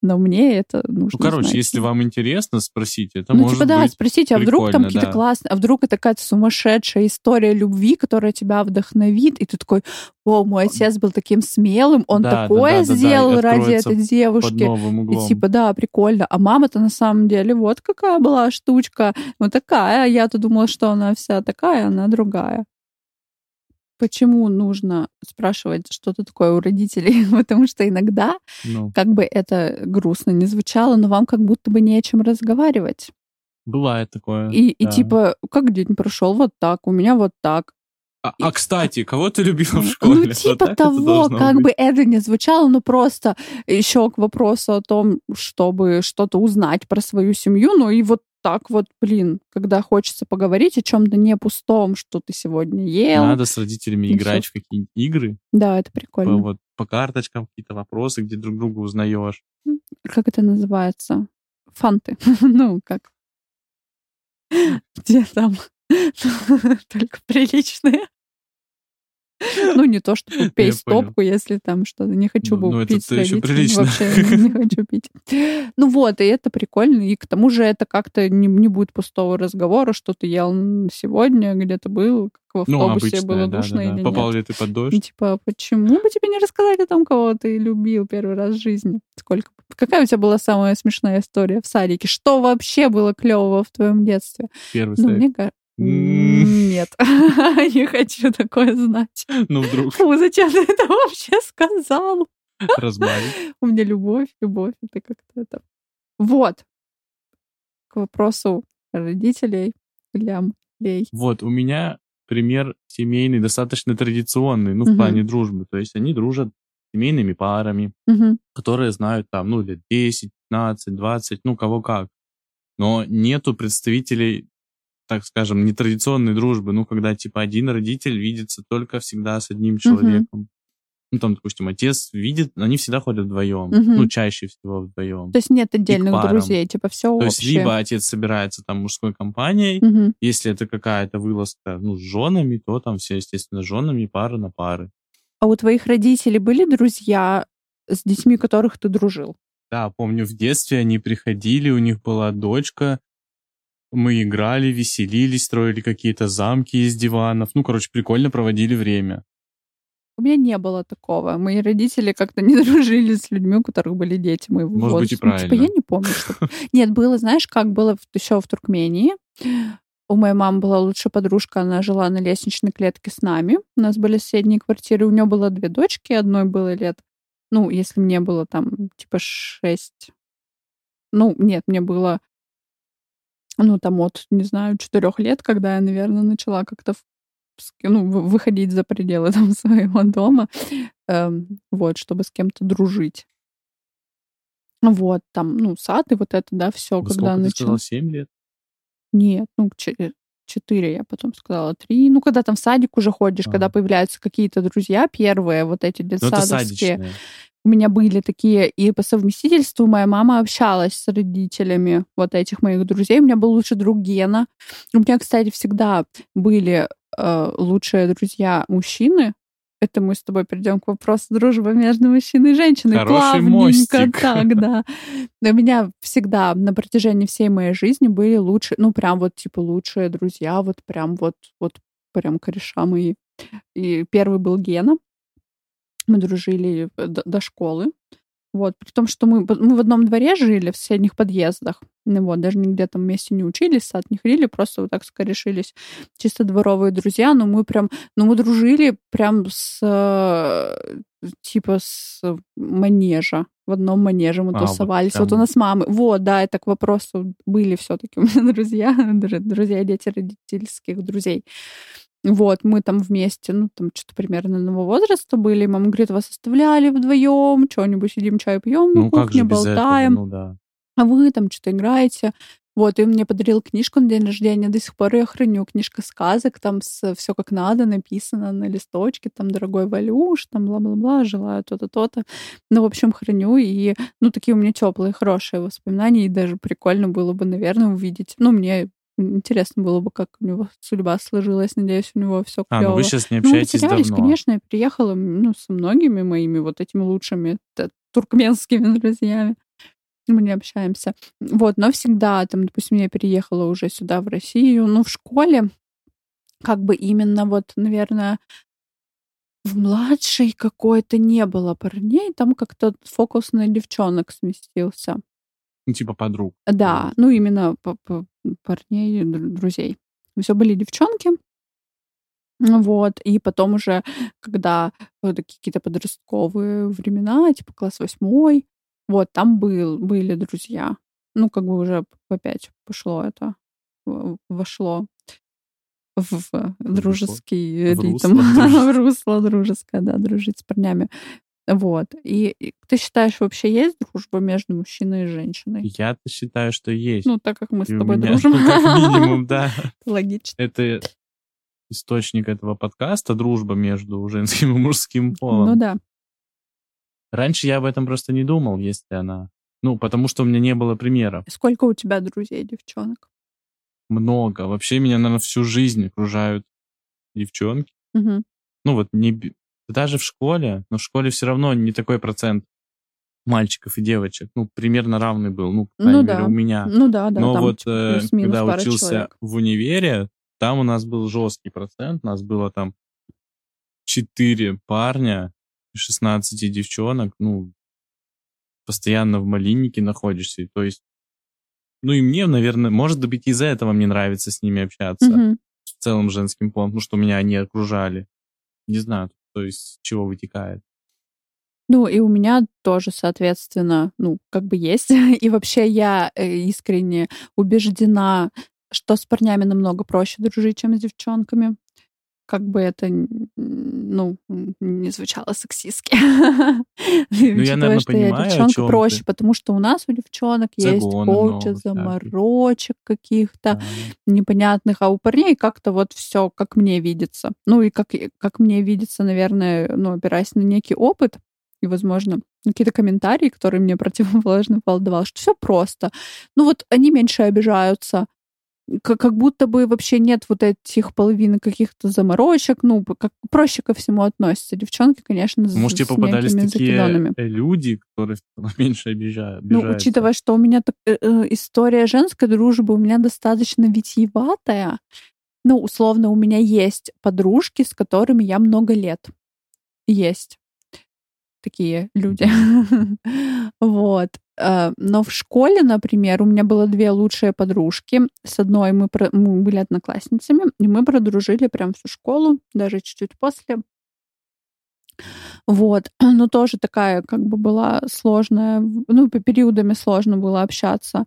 но мне это нужно Ну, короче, знать. если вам интересно, спросите. Это ну, может типа, да, быть спросите, а вдруг там какие-то да. классные, а вдруг это какая-то сумасшедшая история любви, которая тебя вдохновит, и ты такой, о, мой отец был таким смелым, он да, такое да, да, сделал да, да, ради этой девушки. И типа, да, прикольно. А мама-то на самом деле вот какая была штучка, вот такая. Я-то думала, что она вся такая, она другая почему нужно спрашивать что-то такое у родителей? [laughs] Потому что иногда, ну. как бы это грустно не звучало, но вам как будто бы не о чем разговаривать. Бывает такое. И, да. и типа, как день прошел вот так, у меня вот так. А, а кстати, кого ты любила в школе? Ну, типа вот того, как быть? бы это ни звучало, но просто еще к вопросу о том, чтобы что-то узнать про свою семью, ну и вот так вот, блин, когда хочется поговорить о чем-то не пустом, что ты сегодня ел. Надо с родителями играть в какие-нибудь игры. Да, это прикольно. По, вот, по карточкам какие-то вопросы, где друг друга узнаешь. Как это называется? Фанты. [laughs] ну, как? Где там? [laughs] Только приличные. [laughs] Ну, не то, чтобы пей стопку, если там что-то не хочу ну, бы ну, пить. Это еще [laughs] прилично. Вообще [laughs] не хочу пить. Ну вот, и это прикольно. И к тому же это как-то не, не будет пустого разговора, что ты ел сегодня, где-то был, как в ну, автобусе ну, было душно да, да, или Попал нет. ли ты под дождь? И, типа, почему бы тебе не рассказать о том, кого ты любил первый раз в жизни? Сколько? Какая у тебя была самая смешная история в садике? Что вообще было клевого в твоем детстве? Первый ну, мне кажется, нет, [laughs] не хочу такое знать. Ну, вдруг. Фу, зачем ты это вообще сказал? Разбавить. У меня любовь, любовь, это как-то это... Вот. К вопросу родителей, лям, лей. Вот, у меня пример семейный, достаточно традиционный, ну, в плане дружбы. То есть они дружат семейными парами, которые знают там, ну, лет 10, 15, 20, ну, кого как. Но нету представителей так скажем, нетрадиционной дружбы, ну, когда, типа, один родитель видится только всегда с одним человеком. Угу. Ну, там, допустим, отец видит, они всегда ходят вдвоем, угу. ну, чаще всего вдвоем. То есть нет отдельных друзей, типа, все То общее. есть либо отец собирается там мужской компанией, угу. если это какая-то вылазка, ну, с женами, то там все, естественно, с женами, пара на пары. А у твоих родителей были друзья с детьми, которых ты дружил? Да, помню, в детстве они приходили, у них была дочка, мы играли, веселились, строили какие-то замки из диванов. Ну, короче, прикольно проводили время. У меня не было такого. Мои родители как-то не [laughs] дружили с людьми, у которых были дети моего Может возраста. быть, и правильно. Ну, типа, я не помню, что... [laughs] Нет, было, знаешь, как было еще в Туркмении. У моей мамы была лучшая подружка, она жила на лестничной клетке с нами. У нас были соседние квартиры. У нее было две дочки, одной было лет, ну, если мне было там типа шесть. Ну, нет, мне было ну, там от, не знаю, четырех лет, когда я, наверное, начала как-то ну, выходить за пределы [laughs] там своего дома, эм, вот, чтобы с кем-то дружить. Вот, там, ну, сад и вот это, да, все, когда начала. Ты сказала, 7 лет? Нет, ну, четыре, я потом сказала, три. Ну, когда там в садик уже ходишь, а. когда появляются какие-то друзья первые, вот эти детсадовские. У меня были такие, и по совместительству моя мама общалась с родителями вот этих моих друзей. У меня был лучший друг Гена. У меня, кстати, всегда были э, лучшие друзья мужчины. Это мы с тобой перейдем к вопросу дружбы между мужчиной и женщиной. Хороший Плавненько мостик. [laughs] так, да. У меня всегда на протяжении всей моей жизни были лучшие, ну, прям вот, типа, лучшие друзья, вот прям вот, вот прям кореша мои. И первый был Гена. Мы дружили до, до школы. Вот, при том, что мы, мы в одном дворе жили, в соседних подъездах. Ну вот, даже нигде там вместе не учились, сад не ходили, просто вот так скорешились. Чисто дворовые друзья, но мы прям, ну мы дружили прям с, э, типа, с манежа. В одном манеже мы А, вот тусовались. Вот, у прям- нас мамы. Вот, да, это к вопросу были все таки у меня [laughs] друзья, [laughs] дру- друзья дети родительских друзей. Вот, мы там вместе, ну, там что-то примерно одного возраста были. Мама говорит, вас оставляли вдвоем, что-нибудь сидим, чай пьем на Ну кухне, без этого? болтаем Ну да. а вы там что-то играете. Вот, и он мне подарил книжку на день рождения, до сих пор я храню. Книжка сказок, там все как надо написано на листочке, там дорогой Валюш, там бла-бла-бла, желаю то-то, то-то. Ну, в общем, храню, и, ну, такие у меня теплые, хорошие воспоминания, и даже прикольно было бы, наверное, увидеть. Ну, мне интересно было бы, как у него судьба сложилась. Надеюсь, у него все А, ну клево. вы сейчас не Ну, мы общаетесь давно. конечно, я приехала, ну, со многими моими вот этими лучшими туркменскими [laughs] друзьями. Мы не общаемся. Вот, но всегда, там, допустим, я переехала уже сюда, в Россию, ну, в школе, как бы именно вот, наверное, в младшей какой-то не было парней, там как-то фокус на девчонок сместился. Ну, типа подруг. Да, ну именно парней, дру- друзей. Все были девчонки. Вот, и потом уже, когда вот какие-то подростковые времена, типа класс восьмой, вот, там был, были друзья. Ну, как бы уже по пять пошло это, вошло в, дружеский В ритм. [laughs] В русло дружеское, да, дружить с парнями. Вот. И, ты считаешь, вообще есть дружба между мужчиной и женщиной? Я-то считаю, что есть. Ну, так как мы с И у тобой меня, дружим. ну, [laughs] как минимум, да. [laughs] Логично. Это источник этого подкаста, дружба между женским и мужским полом. Ну да. Раньше я об этом просто не думал, если она... Ну, потому что у меня не было примеров. Сколько у тебя друзей, девчонок? Много. Вообще меня, наверное, всю жизнь окружают девчонки. Мгм. Ну, вот не... Даже в школе, но в школе все равно не такой процент мальчиков и девочек. Ну, примерно равный был. Ну, по Ну да. у меня. Ну да, да. Но вот э, когда учился человек. в универе, там у нас был жесткий процент. У нас было там 4 парня и 16 девчонок. Ну, постоянно в малиннике находишься. То есть, ну и мне, наверное, может быть, из-за этого мне нравится с ними общаться. В целом женским полом, потому что меня они окружали. Не знаю, то есть чего вытекает. Ну, и у меня тоже, соответственно, ну, как бы есть. [laughs] И вообще я э, искренне убеждена, что с парнями намного проще дружить, чем с девчонками. Как бы это, ну, не звучало сексистски. [laughs] Учитывая, наверно, что я понимаю, о девчонка, проще, потому что у нас у девчонок есть куча заморочек каких-то, непонятных, а у парней как-то вот все как мне видится. Ну и как, как мне видится, наверное, ну, опираясь на некий опыт и, возможно, какие-то комментарии, которые мне [laughs] противоположный пол давал, что все просто. Ну вот они меньше обижаются, как, как будто бы вообще нет вот этих половин каких-то заморочек, ну, как проще ко всему относятся. Девчонки, конечно, Может, тебе с попадались такие закидонами. э, люди, которые [laughs] меньше обижают. Ну, учитывая, что у меня так- э, э, история женской дружбы у меня достаточно витиеватая, ну, условно, у меня есть подружки, с которыми я много лет. Есть такие люди. [laughs] Вот. Э, Но в школе, например, у меня было две лучшие подружки. С одной мы, про- мы были одноклассницами, и мы продружили прям всю школу, даже чуть-чуть после. Вот. [clears throat] Но тоже такая как бы была сложная, ну, по периодами сложно было общаться.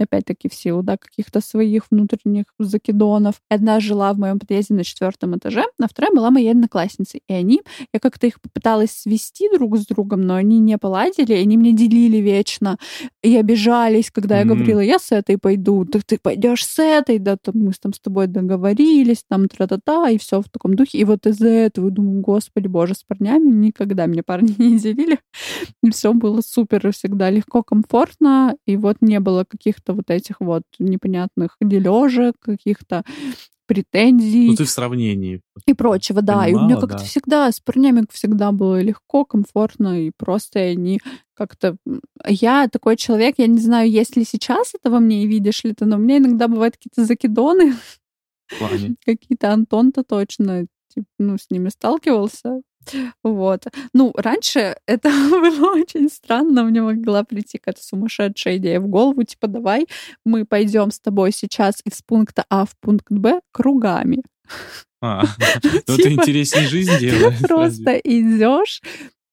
Опять-таки в силу, да, каких-то своих внутренних закидонов. Одна жила в моем подъезде на четвертом этаже, а вторая была моей одноклассницей. И они, я как-то их попыталась свести друг с другом, но они не поладили, они мне делили вечно. И обижались, когда я М. говорила, я с этой пойду, так ты пойдешь с этой, да, там мы с- там с тобой договорились, там тра-та-та, и все в таком духе. И вот из-за этого думаю, господи боже, с парнями никогда мне парни [laughs] не делили. И все было супер, всегда легко, комфортно, и вот не было каких-то вот этих вот непонятных дележек, каких-то претензий Ну, ты в сравнении. и прочего, да. и у меня понимала, как-то да. всегда с парнями всегда было легко, комфортно, и просто они как-то... Я такой человек, я не знаю, есть ли сейчас это во мне и видишь ли ты, но у меня иногда бывают какие-то закидоны, [laughs] какие-то Антон-то точно, типа, ну, с ними сталкивался. Вот. Ну, раньше [laughs] это было очень странно. Мне могла прийти какая-то сумасшедшая идея в голову, типа, давай мы пойдем с тобой сейчас из пункта А в пункт Б кругами. А, [laughs] [laughs] ну ты Типа, интереснее жизнь делаешь. Ты просто идешь,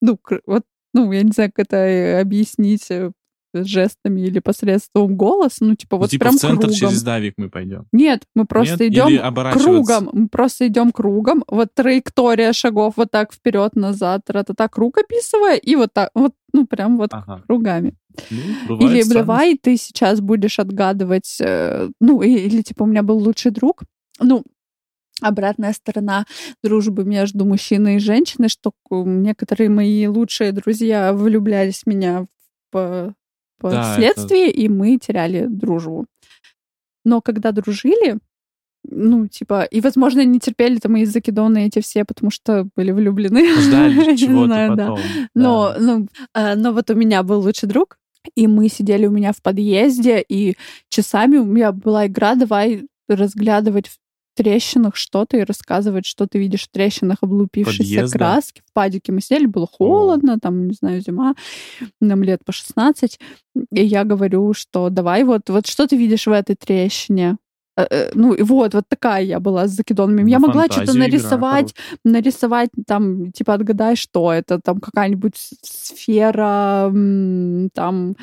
ну, вот, ну, я не знаю, как это э, объяснить э, жестами или посредством голоса, ну, типа, вот типа прям в центр кругом. через Давик мы пойдем. Нет, мы просто Нет? идем Или кругом. Мы просто идем кругом. Вот траектория шагов вот так вперед, назад, тра-та-та, круг описывая, и вот так, вот, ну, прям вот Ага. кругами. Ну, бывает Или давай ты сейчас будешь отгадывать, э, ну, и- или типа у меня был лучший друг, ну, обратная сторона дружбы между мужчиной и женщиной, что некоторые мои лучшие друзья влюблялись в меня по, Да, впоследствии, и мы теряли дружбу. Но когда дружили, ну, типа, и, возможно, не терпели там мои закидоны эти все, потому что были влюблены. Ждали [laughs] чего-то знаю, да. потом. Но, да. ну, а, но вот у меня был лучший друг, и мы сидели у меня в подъезде, и часами у меня была игра, давай разглядывать трещинах что-то и рассказывать, что ты видишь в трещинах облупившейся Подъезда? краски. В падике мы сидели, было холодно, там, не знаю, зима, нам лет по 16. И я говорю, что давай вот, вот что ты видишь в этой трещине? Э, э, Ну, и вот, вот такая я была с закидонами. Я На могла что-то фантазию игра нарисовать, нарисовать там, типа, отгадай, что это, там какая-нибудь сфера, там,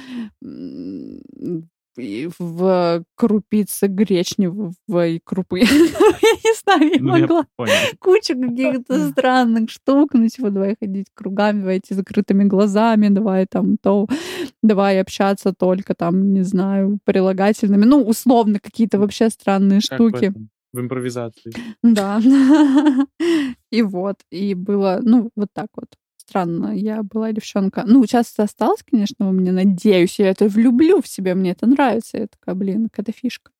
в крупице гречневой крупы. [laughs] Я не знаю, я Ну, я могла понял. кучу каких-то странных штук, ну, типа, давай ходить кругами, давай идти закрытыми глазами, давай там то, давай общаться только там, не знаю, прилагательными, ну, условно, какие-то вообще странные Как штуки. В импровизации. Да. [laughs] И вот, и было, ну, вот так вот. Странно, я была девчонка. Ну, сейчас это осталось, конечно, у меня, надеюсь, я это влюблю в себя, мне это нравится. Я такая, блин, какая-то фишка.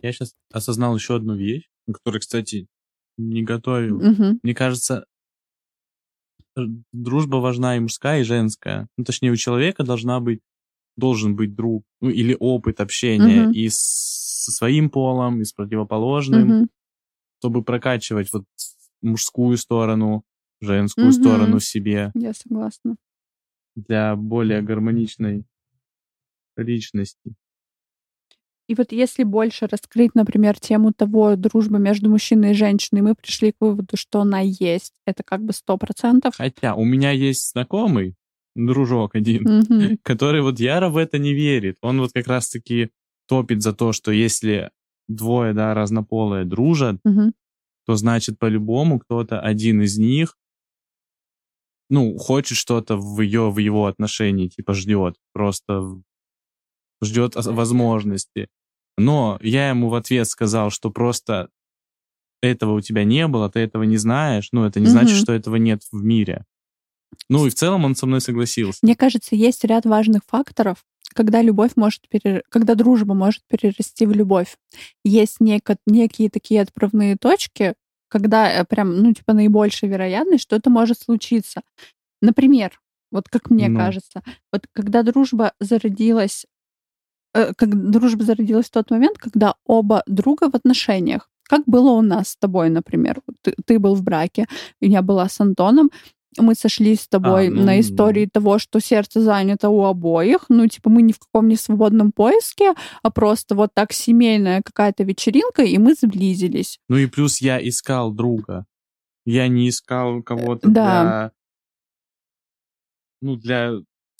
Я сейчас осознал еще одну вещь, которую, кстати, не готовил. Мгм. Мне кажется, дружба важна и мужская, и женская. Ну, точнее, у человека должна быть, должен быть друг, ну, или опыт общения Мгм. и с- со своим полом, и с противоположным, Мгм. чтобы прокачивать вот мужскую сторону, женскую Мгм. сторону в себе Я согласна. для более гармоничной личности. И вот если больше раскрыть, например, тему того дружбы между мужчиной и женщиной, мы пришли к выводу, что она есть. Это как бы сто процентов. Хотя у меня есть знакомый, дружок один, Мгм. [laughs] который вот яро в это не верит. Он вот как раз-таки топит за то, что если двое, да, разнополые дружат, Мгм. то значит по-любому кто-то один из них, ну, хочет что-то в ее, в его отношении, типа ждет, просто ждет ос- возможности. Но я ему в ответ сказал, что просто этого у тебя не было, ты этого не знаешь, ну, это не значит, Мгм. что этого нет в мире. Ну, и в целом он со мной согласился. Мне кажется, есть ряд важных факторов, когда любовь может перер... когда дружба может перерасти в любовь. Есть неко... некие такие отправные точки, когда э, прям, ну, типа, наибольшая вероятность, что это может случиться. Например, вот как мне Ну. кажется, вот когда дружба зародилась, э, как дружба зародилась в тот момент, когда оба друга в отношениях. Как было у нас с тобой, например. Ты, ты был в браке, я была с Антоном, мы сошлись с тобой А, ну, на истории того, что сердце занято у обоих. Ну, типа, мы ни в каком не свободном поиске, а просто вот так семейная какая-то вечеринка, и мы сблизились. Ну и плюс я искал друга. Я не искал кого-то Да. для... Ну, для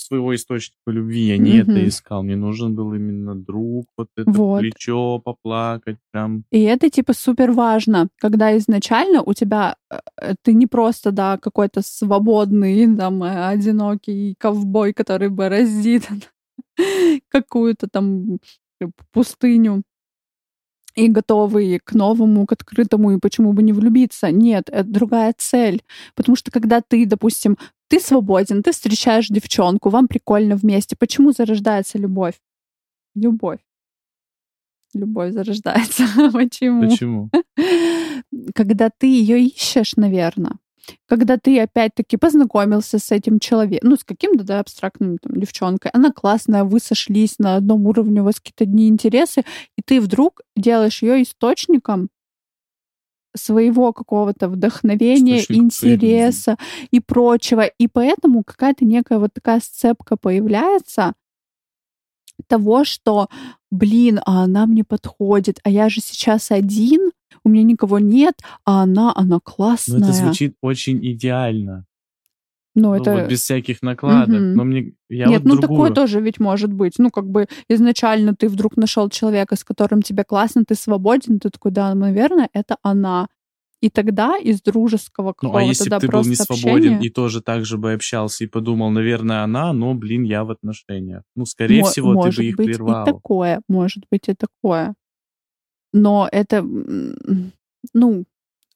своего источника любви. Я не это Мгм. искал. Мне нужен был именно друг, вот это Вот. плечо поплакать, прям. И это типа супер важно, когда изначально у тебя э, э, ты не просто да какой-то свободный там э, одинокий ковбой, который бороздит [laughs] какую-то там пустыню и готовый к новому, к открытому, и почему бы не влюбиться. Нет, это другая цель. Потому что когда ты, допустим, ты свободен, ты встречаешь девчонку, вам прикольно вместе. Почему зарождается любовь? Любовь. Любовь зарождается. [laughs] Почему? Почему? Когда ты ее ищешь, наверное. Когда ты опять-таки познакомился с этим человеком, ну, с каким-то, да, абстрактным там, девчонкой, она классная, вы сошлись на одном уровне, у вас какие-то одни интересы, и ты вдруг делаешь ее источником своего какого-то вдохновения, Источник интереса и прочего. И поэтому какая-то некая вот такая сцепка появляется того, что, блин, а она мне подходит, а я же сейчас один, у меня никого нет, а она, она Ну, классная. это звучит очень идеально. Ну, Ну, это... вот без всяких накладок. Мгм. Но мне я Нет, вот ну другую. такое тоже ведь может быть. Ну, как бы изначально ты вдруг нашел человека, с которым тебе классно, ты свободен, ты такой, да, наверное, это она. И тогда из дружеского Ну, какого-то, а если да, бы ты был не свободен общения, и тоже так же бы общался и подумал, наверное, она, но, блин, я в отношениях. Ну, скорее мо- всего, может ты бы их быть прервал. и такое, может быть и такое. Но это, ну,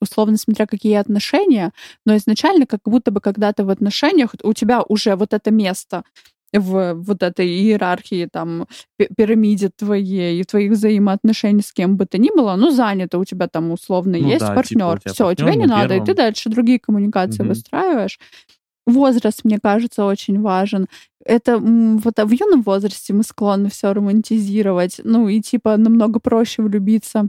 условно, смотря какие отношения, но изначально как будто бы когда ты в отношениях, у тебя уже вот это место в вот этой иерархии, там, пи- пирамиде твоей, и твоих взаимоотношений с кем бы то ни было, ну, занято у тебя там условно Ну есть да, типа, у партнер. тебя Все, тебе не на надо, и ты дальше другие коммуникации Мгм. выстраиваешь. Возраст, мне кажется, очень важен. Это вот а в юном возрасте мы склонны все романтизировать, ну и типа намного проще влюбиться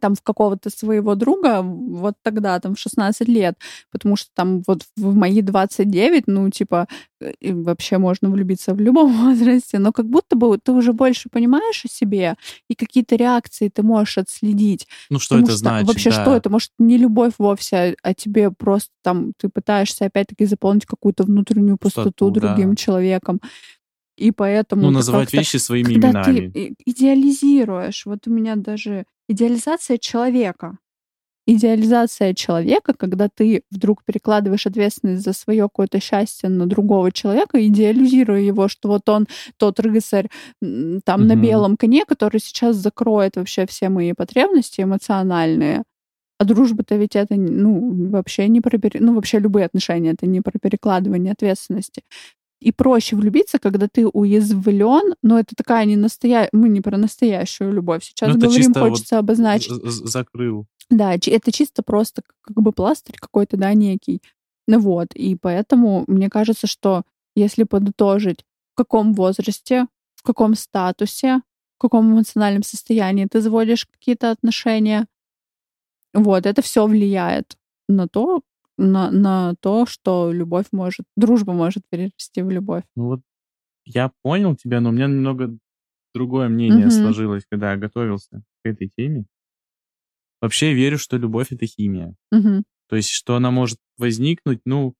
там в какого-то своего друга вот тогда, там, в 16 лет, потому что там вот в мои 29, ну, типа, э, вообще можно влюбиться в любом [laughs] возрасте, но как будто бы ты уже больше понимаешь о себе, и какие-то реакции ты можешь отследить. Ну, что Потому это что значит? Вообще, да. что это? Может, не любовь вовсе, а- тебе просто там ты пытаешься опять-таки заполнить какую-то внутреннюю пустоту Пустоту, да. другим человеком. И поэтому Ну, называть вещи своими когда именами. ты идеализируешь, вот у меня даже идеализация человека. Идеализация человека, когда ты вдруг перекладываешь ответственность за свое какое-то счастье на другого человека, идеализируя его, что вот он тот рыцарь там на Мгм. белом коне, который сейчас закроет вообще все мои потребности эмоциональные. А дружба-то ведь это, ну, вообще не про... пере- Ну, вообще любые отношения, это не про перекладывание ответственности. И проще влюбиться, когда ты уязвлен, но это такая не настоящая... Мы не про настоящую любовь. Сейчас Ну, говорим, чисто вот хочется обозначить. Закрыл. Да, это чисто просто как бы пластырь какой-то, да, некий. Ну вот, и поэтому мне кажется, что если подытожить, в каком возрасте, в каком статусе, в каком эмоциональном состоянии ты заводишь какие-то отношения, вот, это все влияет на то, на, на то, что любовь может, дружба может перерасти в любовь. Ну вот я понял тебя, но у меня немного другое мнение Мгм. сложилось, когда я готовился к этой теме. Вообще я верю, что любовь — это химия. Мгм. То есть, что она может возникнуть, ну,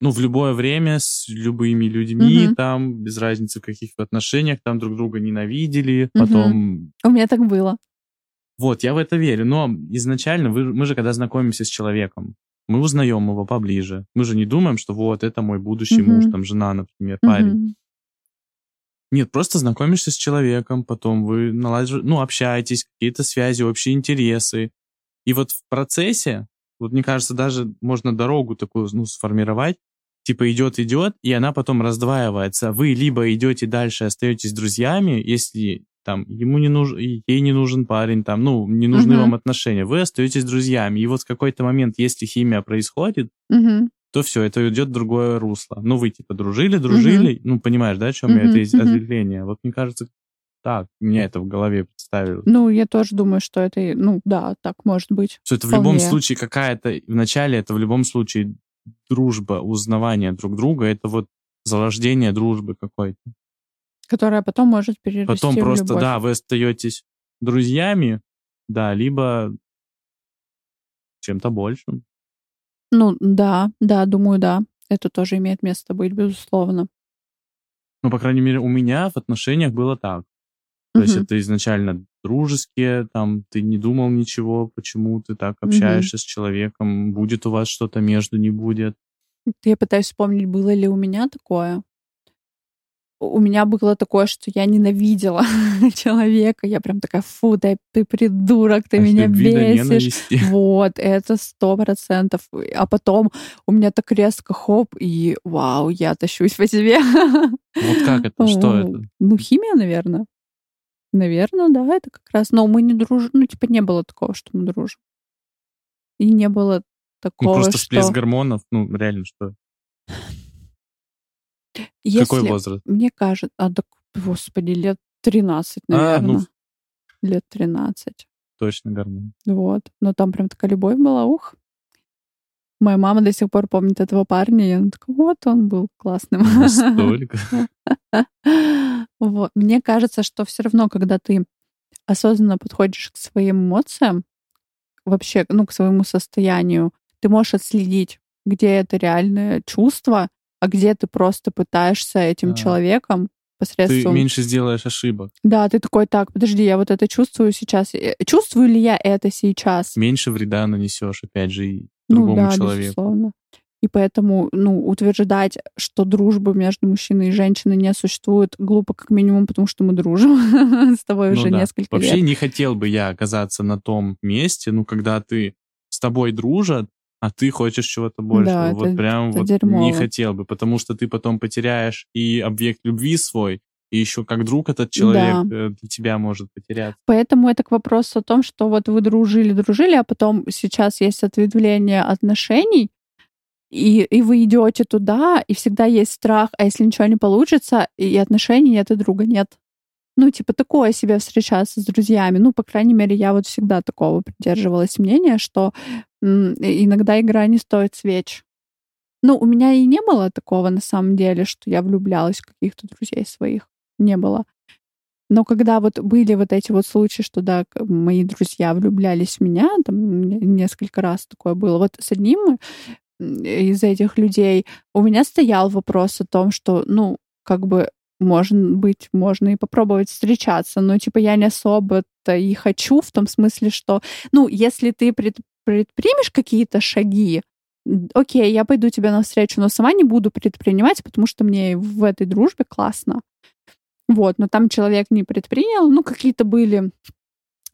ну, в любое время с любыми людьми, Мгм. там, без разницы в каких отношениях, там друг друга ненавидели, Мгм. потом... У меня так было. Вот, я в это верю. Но изначально вы, мы же, когда знакомимся с человеком, мы узнаем его поближе. Мы же не думаем, что вот, это мой будущий муж, Мгм. там, жена, например, парень. Мгм. Нет, просто знакомишься с человеком, потом вы налаживаете, ну, общаетесь, какие-то связи, общие интересы. И вот в процессе, вот мне кажется, даже можно дорогу такую, ну, сформировать, типа идет, идет, и она потом раздваивается. Вы либо идете дальше, остаетесь друзьями, если там ему не нужен, ей не нужен парень, там, ну, не нужны Мгм. вам отношения, вы остаетесь друзьями. И вот в какой-то момент, если химия происходит, Мгм. то все, это идет в другое русло. Ну, вы типа дружили, дружили, ну, понимаешь, да, о чем я, Мгм, это из- мгм. ответвление. Вот мне кажется, так, мне это в голове представилось. Ну, я тоже думаю, что это, ну, да, так может быть. Что это в любом вполне. случае какая-то, вначале это в любом случае дружба, узнавание друг друга, это вот зарождение дружбы какой-то. Которая потом может перерасти Потом в просто, любовь. да, вы остаетесь друзьями, да, либо чем-то большим. Ну, да, да, думаю, да. Это тоже имеет место быть, безусловно. Ну, по крайней мере, у меня в отношениях было так. То есть Мгм. это изначально дружеские, там, ты не думал ничего, почему ты так общаешься с человеком, будет у вас что-то между, не будет. Я пытаюсь вспомнить, было ли у меня такое. У меня было такое, что я ненавидела [laughs] человека. Я прям такая, фу, да ты придурок, ты От меня бесишь. ненависти. [laughs] Вот, это сто процентов. А потом у меня так резко хоп, и вау, я тащусь по тебе. Вот как это? [laughs] Что это? Ну, химия, наверное. Наверное, да, это как раз. Но мы не дружим. Ну, типа, не было такого, что мы дружим. И не было Ну, такого, просто что... всплеск гормонов, ну, реально, что? Если, Какой возраст? Мне кажется... А, так, господи, лет 13, А, наверное. ну, Лет 13. точно гормон. Вот. Но там прям такая любовь была, ух. Моя мама до сих пор помнит этого парня, и она такая, вот он был классным. [laughs] Настолько. [laughs] Вот. Мне кажется, что все равно, когда ты осознанно подходишь к своим эмоциям, вообще, ну, к своему состоянию, ты можешь отследить, где это реальное чувство, а где ты просто пытаешься этим Да. человеком Ты посредством... меньше сделаешь ошибок. Да, ты такой, так, подожди, я вот это чувствую сейчас. Э, Чувствую ли я это сейчас? Меньше вреда нанесешь, опять же, и Ну другому да, человеку. безусловно. И поэтому, ну, утверждать, что дружбы между мужчиной и женщиной не существует, глупо как минимум, потому что мы дружим [laughs] с тобой Ну уже да. несколько Вообще лет. не хотел бы я оказаться на том месте, ну, когда ты с тобой дружат, а ты хочешь чего-то большего. Да, вот это- прям это вот не дерьмово. хотел бы, потому что ты потом потеряешь и объект любви свой, и еще как друг этот человек э, для тебя может потеряться. Поэтому это к вопросу о том, что вот вы дружили, дружили, а потом сейчас есть ответвление отношений, и, и вы идете туда, и всегда есть страх, а если ничего не получится, и отношений нет, и друга нет. Ну, типа, такое себе встречаться с друзьями. Ну, по крайней мере, я вот всегда такого придерживалась мнения, что иногда игра не стоит свеч. Ну, у меня и не было такого, на самом деле, что я влюблялась в каких-то друзей своих. Не было. Но когда вот были вот эти вот случаи, что, да, мои друзья влюблялись в меня, там не- несколько раз такое было. Вот с одним из этих людей у меня стоял вопрос о том, что, ну, как бы, может быть, можно и попробовать встречаться, но, типа, я не особо-то и хочу, в том смысле, что, ну, если ты пред- предпримешь какие-то шаги, окей, я пойду тебе навстречу, но сама не буду предпринимать, потому что мне в этой дружбе классно. Вот, но там человек не предпринял, ну, какие-то были,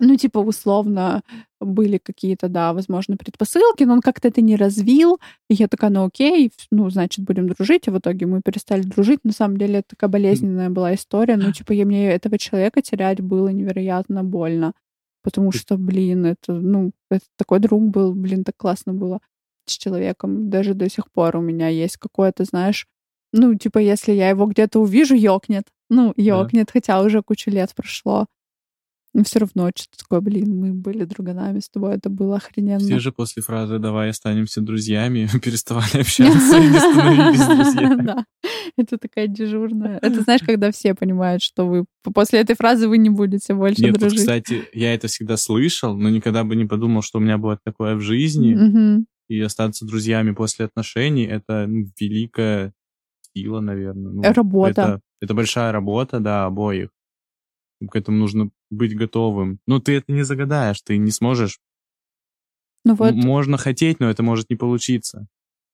ну, типа, условно, были какие-то, да, возможно, предпосылки, но он как-то это не развил. И я такая, ну, окей, ну, значит, будем дружить. И в итоге мы перестали дружить. На самом деле, это такая болезненная была история. Ну, типа, я, мне этого человека терять было невероятно больно. Потому что, блин, это, ну, это такой друг был, блин, так классно было с человеком. Даже до сих пор у меня есть какое-то, знаешь, ну, типа, если я его где-то увижу, ёкнет. Ну, ёкнет, хотя уже кучу лет прошло. Но все равно что-то такое, блин, мы были друганами с тобой, это было охрененно. Все же после фразы «давай останемся друзьями» [laughs] переставали общаться и не становились [laughs] друзьями. Да, это такая дежурная. Это знаешь, когда все понимают, что вы после этой фразы вы не будете больше Нет, дружить. кстати, я это всегда слышал, но никогда бы не подумал, что у меня будет такое в жизни. И остаться друзьями после отношений — это ну, великая сила, наверное. Ну, Работа. Это, это большая работа, да, обоих. К этому нужно быть готовым. Ну, ты это не загадаешь, ты не сможешь. Ну вот, Можно хотеть, но это может не получиться.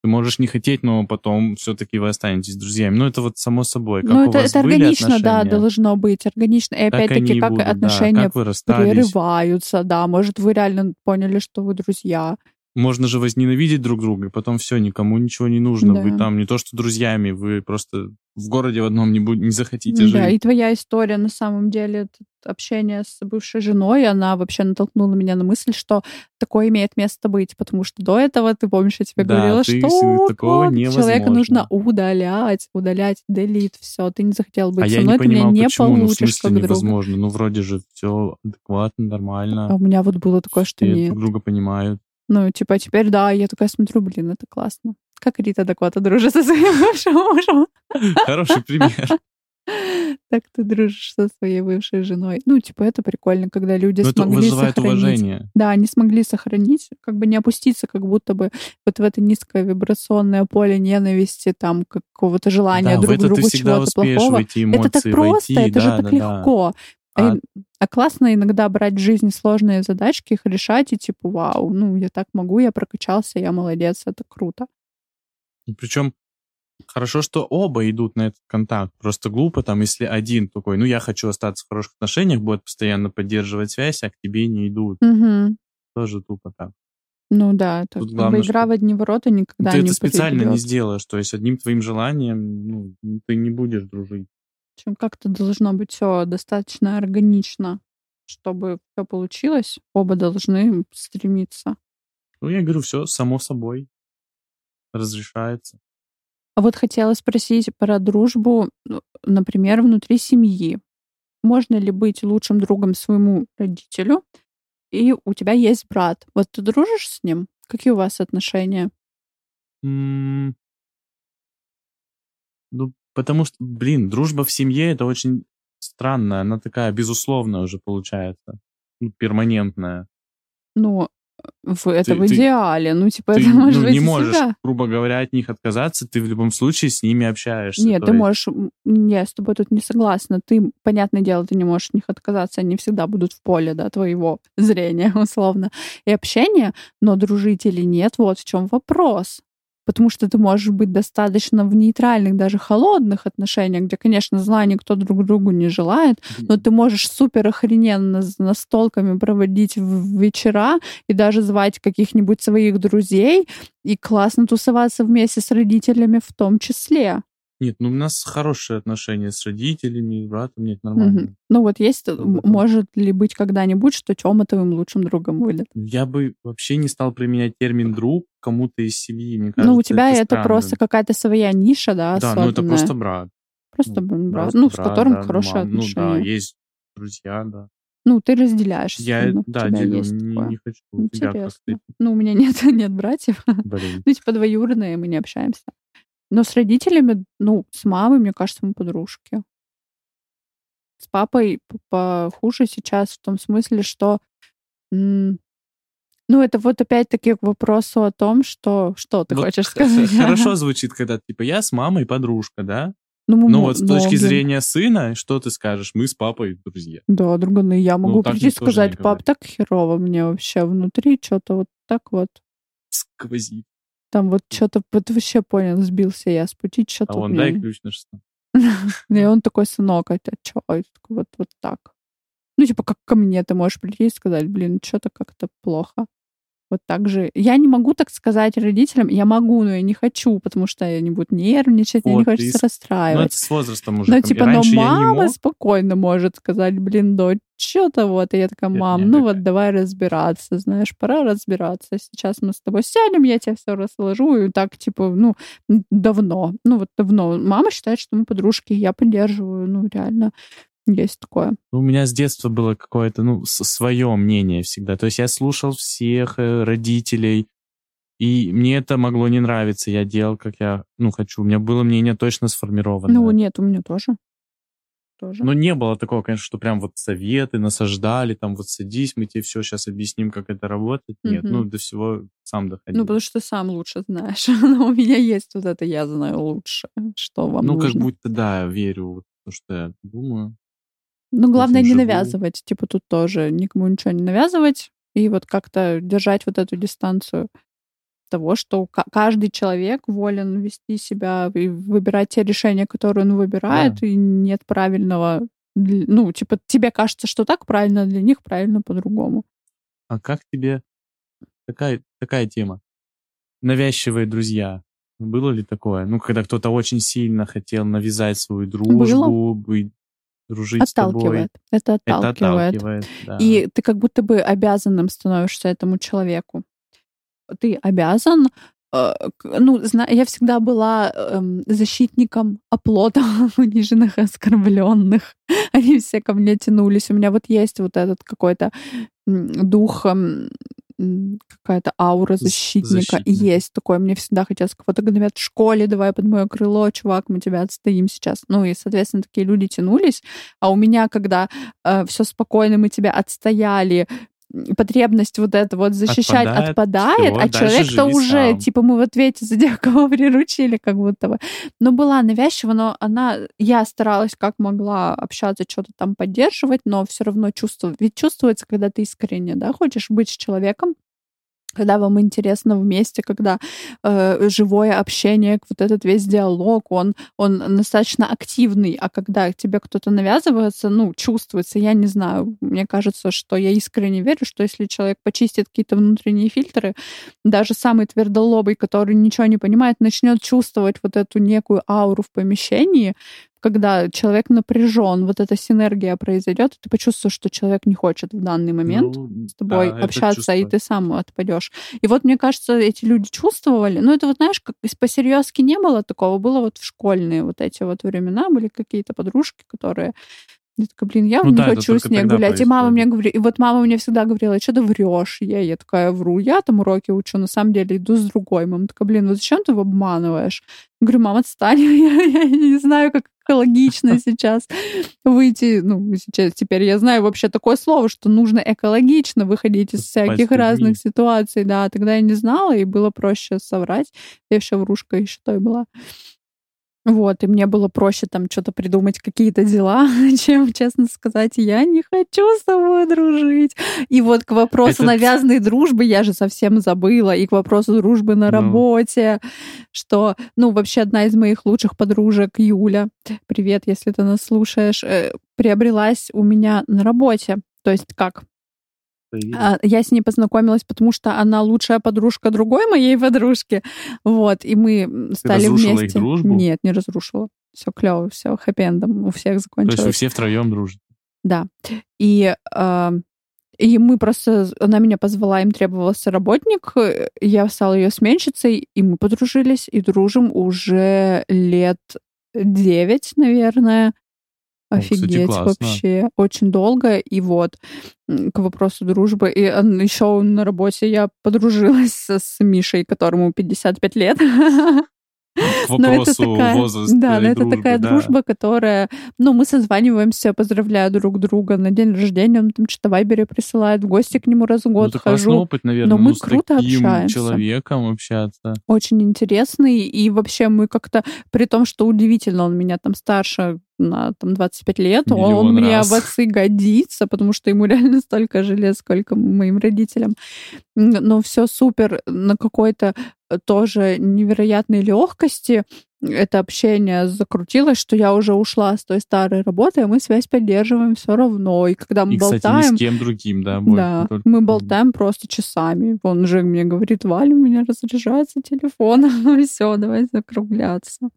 Ты можешь не хотеть, но потом все-таки вы останетесь друзьями. Ну, это вот само собой. Как ну это, это органично, да, отношения, должно быть, органично. И так опять-таки, как будут, да. отношения Как вы расстались. прерываются, да. Может, вы реально поняли, что вы друзья. Можно же возненавидеть друг друга, и потом все, никому ничего не нужно. Да. Вы там не то что друзьями, вы просто в городе в одном не, будь- не захотите Да, жить. и твоя история, на самом деле, общение с бывшей женой, она вообще натолкнула меня на мысль, что такое имеет место быть, потому что до этого, ты помнишь, я тебе Да, говорила, ты- что такого как? человека нужно удалять, удалять, делит, все, ты не захотел быть а со я мной, не ты меня понимал, не почему. Ну, в получишь смысле как друга. невозможно? Ну, вроде же все адекватно, А нормально. у меня вот было такое, что все нет. друг друга понимают. Ну, типа, теперь, да, я такая смотрю, блин, это классно. Как Рита Дакота дружит со своим бывшим мужем. Хороший пример. [laughs] Так ты дружишь со своей бывшей женой. Ну, типа, это прикольно, когда люди Но это смогли вызывает сохранить. уважение. Да, они смогли сохранить, как бы не опуститься, как будто бы вот в это низкое вибрационное поле ненависти, там, какого-то желания Да, друг это другу чего-то плохого. эмоции Это так просто, войти. это же да, так да, да. легко. А, А- и- а классно иногда брать в жизни сложные задачки, их решать, и типа, вау, ну, я так могу, я прокачался, я молодец, это круто. Причем хорошо, что оба идут на этот контакт. Просто глупо там, если один такой, ну, я хочу остаться в хороших отношениях, будет постоянно поддерживать связь, а к тебе не идут. Мгм. Тоже тупо так. Ну да, это Тут главное, игра в одни ворота никогда ты не это специально не сделаешь. То есть одним твоим желанием ну, ты не будешь дружить. Общем, как-то должно быть все достаточно органично, чтобы все получилось. Оба должны стремиться. Ну, я говорю, все само собой разрешается. А вот хотела спросить про дружбу, ну, например, внутри семьи. Можно ли быть лучшим другом своему родителю и у тебя есть брат. Вот ты дружишь с ним? Какие у вас отношения? М, Ну, потому что, блин, дружба в семье это очень странная, она такая безусловная уже получается, ну, перманентная. Ну, в, это Ты- в ты- идеале. Ну, типа, Ты это может ну, быть не можешь, всегда. грубо говоря, от них отказаться, ты в любом случае с ними общаешься. Нет, ты есть- можешь... Я с тобой тут не согласна. Ты, понятное дело, ты не можешь от них отказаться. Они всегда будут в поле, да, твоего [laughs] зрения, условно, и общения. Но дружить или нет, вот в чем вопрос. Потому что ты можешь быть достаточно в нейтральных, даже холодных отношениях, где, конечно, зла никто друг другу не желает, но ты можешь супер охрененно с настолками проводить в вечера и даже звать каких-нибудь своих друзей и классно тусоваться вместе с родителями в том числе. Нет, ну у нас хорошие отношения с родителями, братом, нет, нормально. Мгм. Ну вот есть, м, Об этом. может ли быть когда-нибудь, что Тёма твоим лучшим другом будет? Я бы вообще не стал применять термин «друг» кому-то из семьи, мне кажется, ну, у тебя это, странно. просто какая-то своя ниша, да, Да, ну это просто брат. Просто, ну, брат, просто ну, с брат, которым да, хорошие мам. Ну отношения. да, есть друзья, да. Ну, ты разделяешь Я, ним, у да, делю, не, такое. не хочу. Интересно. Ну, у меня [laughs] нет, нет братьев. Блин. Ну, типа двоюродные, мы не общаемся. Но с родителями, ну, с мамой, мне кажется, мы подружки. С папой похуже сейчас в том смысле, что... Ну, это вот опять-таки к вопросу о том, что... Что ты Вот хочешь сказать? Хорошо звучит, когда типа я с мамой подружка, да? Ну, мы Ну вот с но, точки блин, зрения сына, что ты скажешь? Мы с папой друзья. Да, друганы, я могу так прийти и сказать, пап, так херово мне вообще внутри, что-то вот так вот. Сквозит. Там вот что-то, вот вообще понял, сбился я с пути, что-то А он дай ключ на шестом. [laughs] И он такой, сынок, это что? Вот, вот так. Ну, типа, как ко мне ты можешь прийти и сказать, блин, что-то как-то плохо. Вот так же. Я не могу так сказать родителям. Я могу, но я не хочу, потому что они будут нервничать, мне не Вот, хочется и Ну, расстраивать. это с возрастом уже. Ну, типа, но мама спокойно может сказать, блин, дочь, что-то вот. И я такая, мам, нет, ну такая. вот давай разбираться, знаешь, пора разбираться. Сейчас мы с тобой сядем, я тебе все расложу. И так, типа, ну, давно. Ну, вот давно. Мама считает, что мы подружки, я поддерживаю. Ну, реально, есть такое. У меня с детства было какое-то, ну, свое мнение всегда. То есть я слушал всех э, родителей, и мне это могло не нравиться. Я делал, как я, ну, хочу. У меня было мнение точно сформированное. Ну, нет, у меня тоже. Тоже. Но не было такого, конечно, что прям вот советы насаждали, там вот садись, мы тебе все сейчас объясним, как это работает. Нет, Мгм. ну до всего сам доходил. Ну, потому что ты сам лучше знаешь. [laughs] Но у меня есть вот это «я знаю лучше», что вам Ну, как нужно. будто, да, верю, вот, то, что я думаю. Ну, главное не живу. навязывать. Типа тут тоже никому ничего не навязывать. И вот как-то держать вот эту дистанцию того, что ка- каждый человек волен вести себя и выбирать те решения, которые он выбирает, и нет правильного... Ну, типа, тебе кажется, что так правильно, а для них правильно по-другому. А как тебе такая, такая тема? Навязчивые друзья. Было ли такое? Ну, когда кто-то очень сильно хотел навязать свою дружбу, быть, дружить с тобой. Отталкивает. Это Это отталкивает. отталкивает, да. И ты как будто бы обязанным становишься этому человеку. Ты обязан э, ну, я всегда была эм, защитником оплота [laughs] униженных и оскорбленных. Они все ко мне тянулись. У меня вот есть вот этот какой-то дух, эм, какая-то аура защитника. И защитника. есть такое. Мне всегда хотелось кого-то гнобят в школе, давай под мое крыло, чувак, мы тебя отстоим сейчас. Ну и, соответственно, такие люди тянулись. А у меня, когда все спокойно, мы тебя отстояли, потребность вот это вот защищать Отпадает, отпадает, всё, а человек-то уже, сам. типа, мы в ответе за тех, [laughs] кого приручили, как будто бы. Но была навязчива, но она, я старалась как могла общаться, что-то там поддерживать, но все равно чувствовать. Ведь чувствуется, когда ты искренне, да, хочешь быть с человеком, когда вам интересно вместе, когда э, живое общение, вот этот весь диалог, он, он достаточно активный, а когда тебе кто-то навязывается, ну, чувствуется, я не знаю, мне кажется, что я искренне верю, что если человек почистит какие-то внутренние фильтры, даже самый твердолобый, который ничего не понимает, начнет чувствовать вот эту некую ауру в помещении, когда человек напряжен, вот эта синергия произойдет, ты почувствуешь, что человек не хочет в данный момент Ну, с тобой да, общаться, и ты сам отпадешь. И вот, мне кажется, эти люди чувствовали, ну, это вот, знаешь, как посерьезки не было такого, было вот в школьные вот эти вот времена, были какие-то подружки, которые Я такая, блин, я Ну не да, хочу с ней гулять. И мама происходит. мне говорит, и вот мама мне всегда говорила, что ты врешь? Я, я такая вру, я там уроки учу, на самом деле иду с другой. Мама такая, блин, вот зачем ты его обманываешь? Я говорю, мама, отстань, [laughs] я, я не знаю, как экологично [laughs] сейчас выйти. Ну, сейчас теперь я знаю вообще такое слово, что нужно экологично выходить из всяких разных ситуаций. Да, тогда я не знала, и было проще соврать. Я еще врушка еще той была. Вот, и мне было проще там что-то придумать, какие-то дела, [laughs] чем, честно сказать, я не хочу с тобой дружить. И вот к вопросу Это- навязанной дружбы я же совсем забыла, и к вопросу дружбы на Ну. работе, что, ну, вообще одна из моих лучших подружек, Юля, привет, если ты нас слушаешь, э, приобрелась у меня на работе. То есть как? Появились. А, Я с ней познакомилась, потому что она лучшая подружка другой моей подружки. Вот, и мы стали разрушила их вместе. дружбу? Нет, не разрушила. Все клево, все хэппи-эндом у всех То есть закончилось. вы все втроем дружите. Да. И, а, и мы просто... Она меня позвала, им требовался работник. э, Я стала ее сменщицей, и мы подружились, и дружим уже лет девять, наверное. Кстати, Офигеть классно. вообще. Очень долго. И вот к вопросу дружбы. И еще на работе я подружилась с, Мишей, которому 55 лет. К Но это такая, возраста да, но это дружбы, такая да. дружба, которая, ну, мы созваниваемся, поздравляю друг друга на день рождения, он там что-то Вайбере присылает, в гости к нему раз в Ну, год классный хожу. опыт, наверное, но мы ну, круто общаемся. человеком общаться. Очень интересный, и вообще мы как-то, при том, что удивительно, он меня там старше на там 25 лет, он Миллион мне раз. в отцы годится, потому что ему [laughs] реально столько же лет, сколько моим родителям. Но все супер на какой-то э, тоже невероятной легкости это общение закрутилось, что я уже ушла с той старой работы, а мы связь поддерживаем все равно. И когда мы И, кстати, болтаем, ни с кем другим, да, больше, да, только мы болтаем просто часами. Он же мне говорит, Валя, у меня разряжается телефон. [laughs] все, давай закругляться.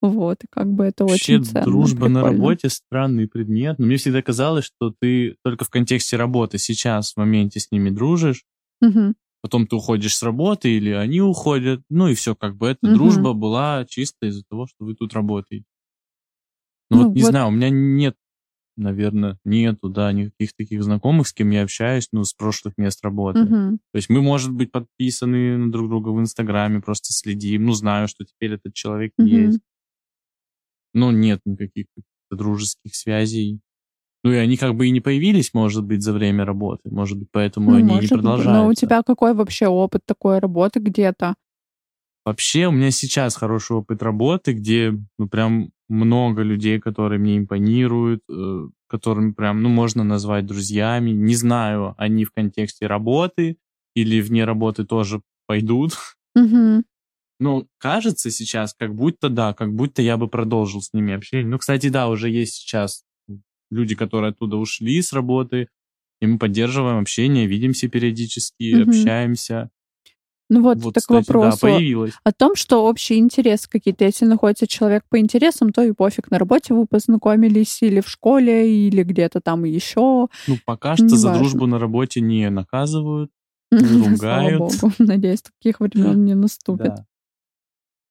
Вот, и как бы это Вообще, очень ценно, дружба на работе странный предмет. Но мне всегда казалось, что ты только в контексте работы сейчас в моменте с ними дружишь, Мгм. Потом ты уходишь с работы или они уходят, ну и все, как бы эта Мгм. дружба была чисто из-за того, что вы тут работаете. Ну, Ну, вот не вот- знаю, у меня нет, наверное, нету, да, никаких таких знакомых, с кем я общаюсь, ну, с прошлых мест работы. Мгм. То есть мы, может быть, подписаны на друг друга в Инстаграме, просто следим, ну, знаю, что теперь этот человек Мгм. есть. Но нет никаких дружеских связей. Ну, и они как бы и не появились, может быть, за время работы. Может быть, поэтому Ну, они может не быть. Но у тебя какой вообще опыт такой работы где-то? Вообще, у меня сейчас хороший опыт работы, где, ну, прям много людей, которые мне импонируют, э, которыми прям, ну, можно назвать друзьями. Не знаю, они в контексте работы или вне работы тоже пойдут. Мгм. Ну, кажется сейчас, как будто да, как будто я бы продолжил с ними общение. Ну, кстати, да, уже есть сейчас люди, которые оттуда ушли с работы, и мы поддерживаем общение, видимся периодически, Мгм. общаемся. Ну вот, Вот, так кстати, да, вопросу появилось. о том, что общие интересы какие-то. Если находится человек по интересам, то и пофиг. На работе вы познакомились или в школе, или где-то там еще. Ну, пока что за Неважно. дружбу на работе не наказывают. [laughs] Слава ругают. богу. [laughs] Надеюсь, таких времен не наступит. Да.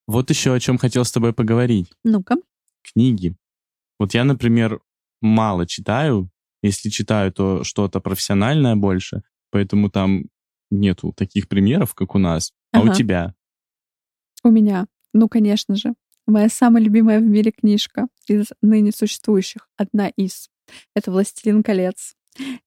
Вот еще о чем хотел с тобой поговорить. Ну-ка. Книги. Вот я, например, мало читаю. Если читаю, то что-то профессиональное больше. Поэтому там нету таких примеров, как у нас. А у Ага. тебя? У меня, ну, конечно же, моя самая любимая в мире книжка из ныне существующих, одна из. Это «Властелин колец»,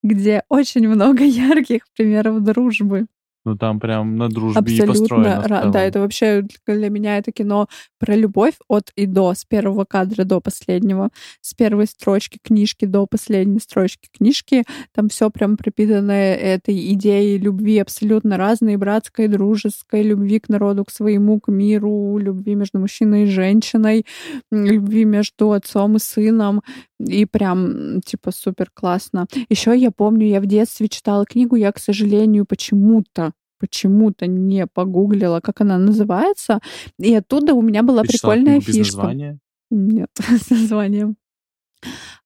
где очень много [laughs] ярких примеров дружбы. Ну, там прям на дружбе и Абсолютно. построено. Да, это вообще для меня это кино про любовь от и до, с первого кадра до последнего, с первой строчки книжки до последней строчки книжки. Там все прям пропитано этой идеей любви абсолютно разной, братской, дружеской, любви к народу, к своему, к миру, любви между мужчиной и женщиной, любви между отцом и сыном. И прям, типа, супер классно. Еще я помню, я в детстве читала книгу, я, к сожалению, почему-то почему-то не погуглила, как она называется, и оттуда у меня была Ты читала прикольная без фишка. названия? Нет, [laughs] с названием.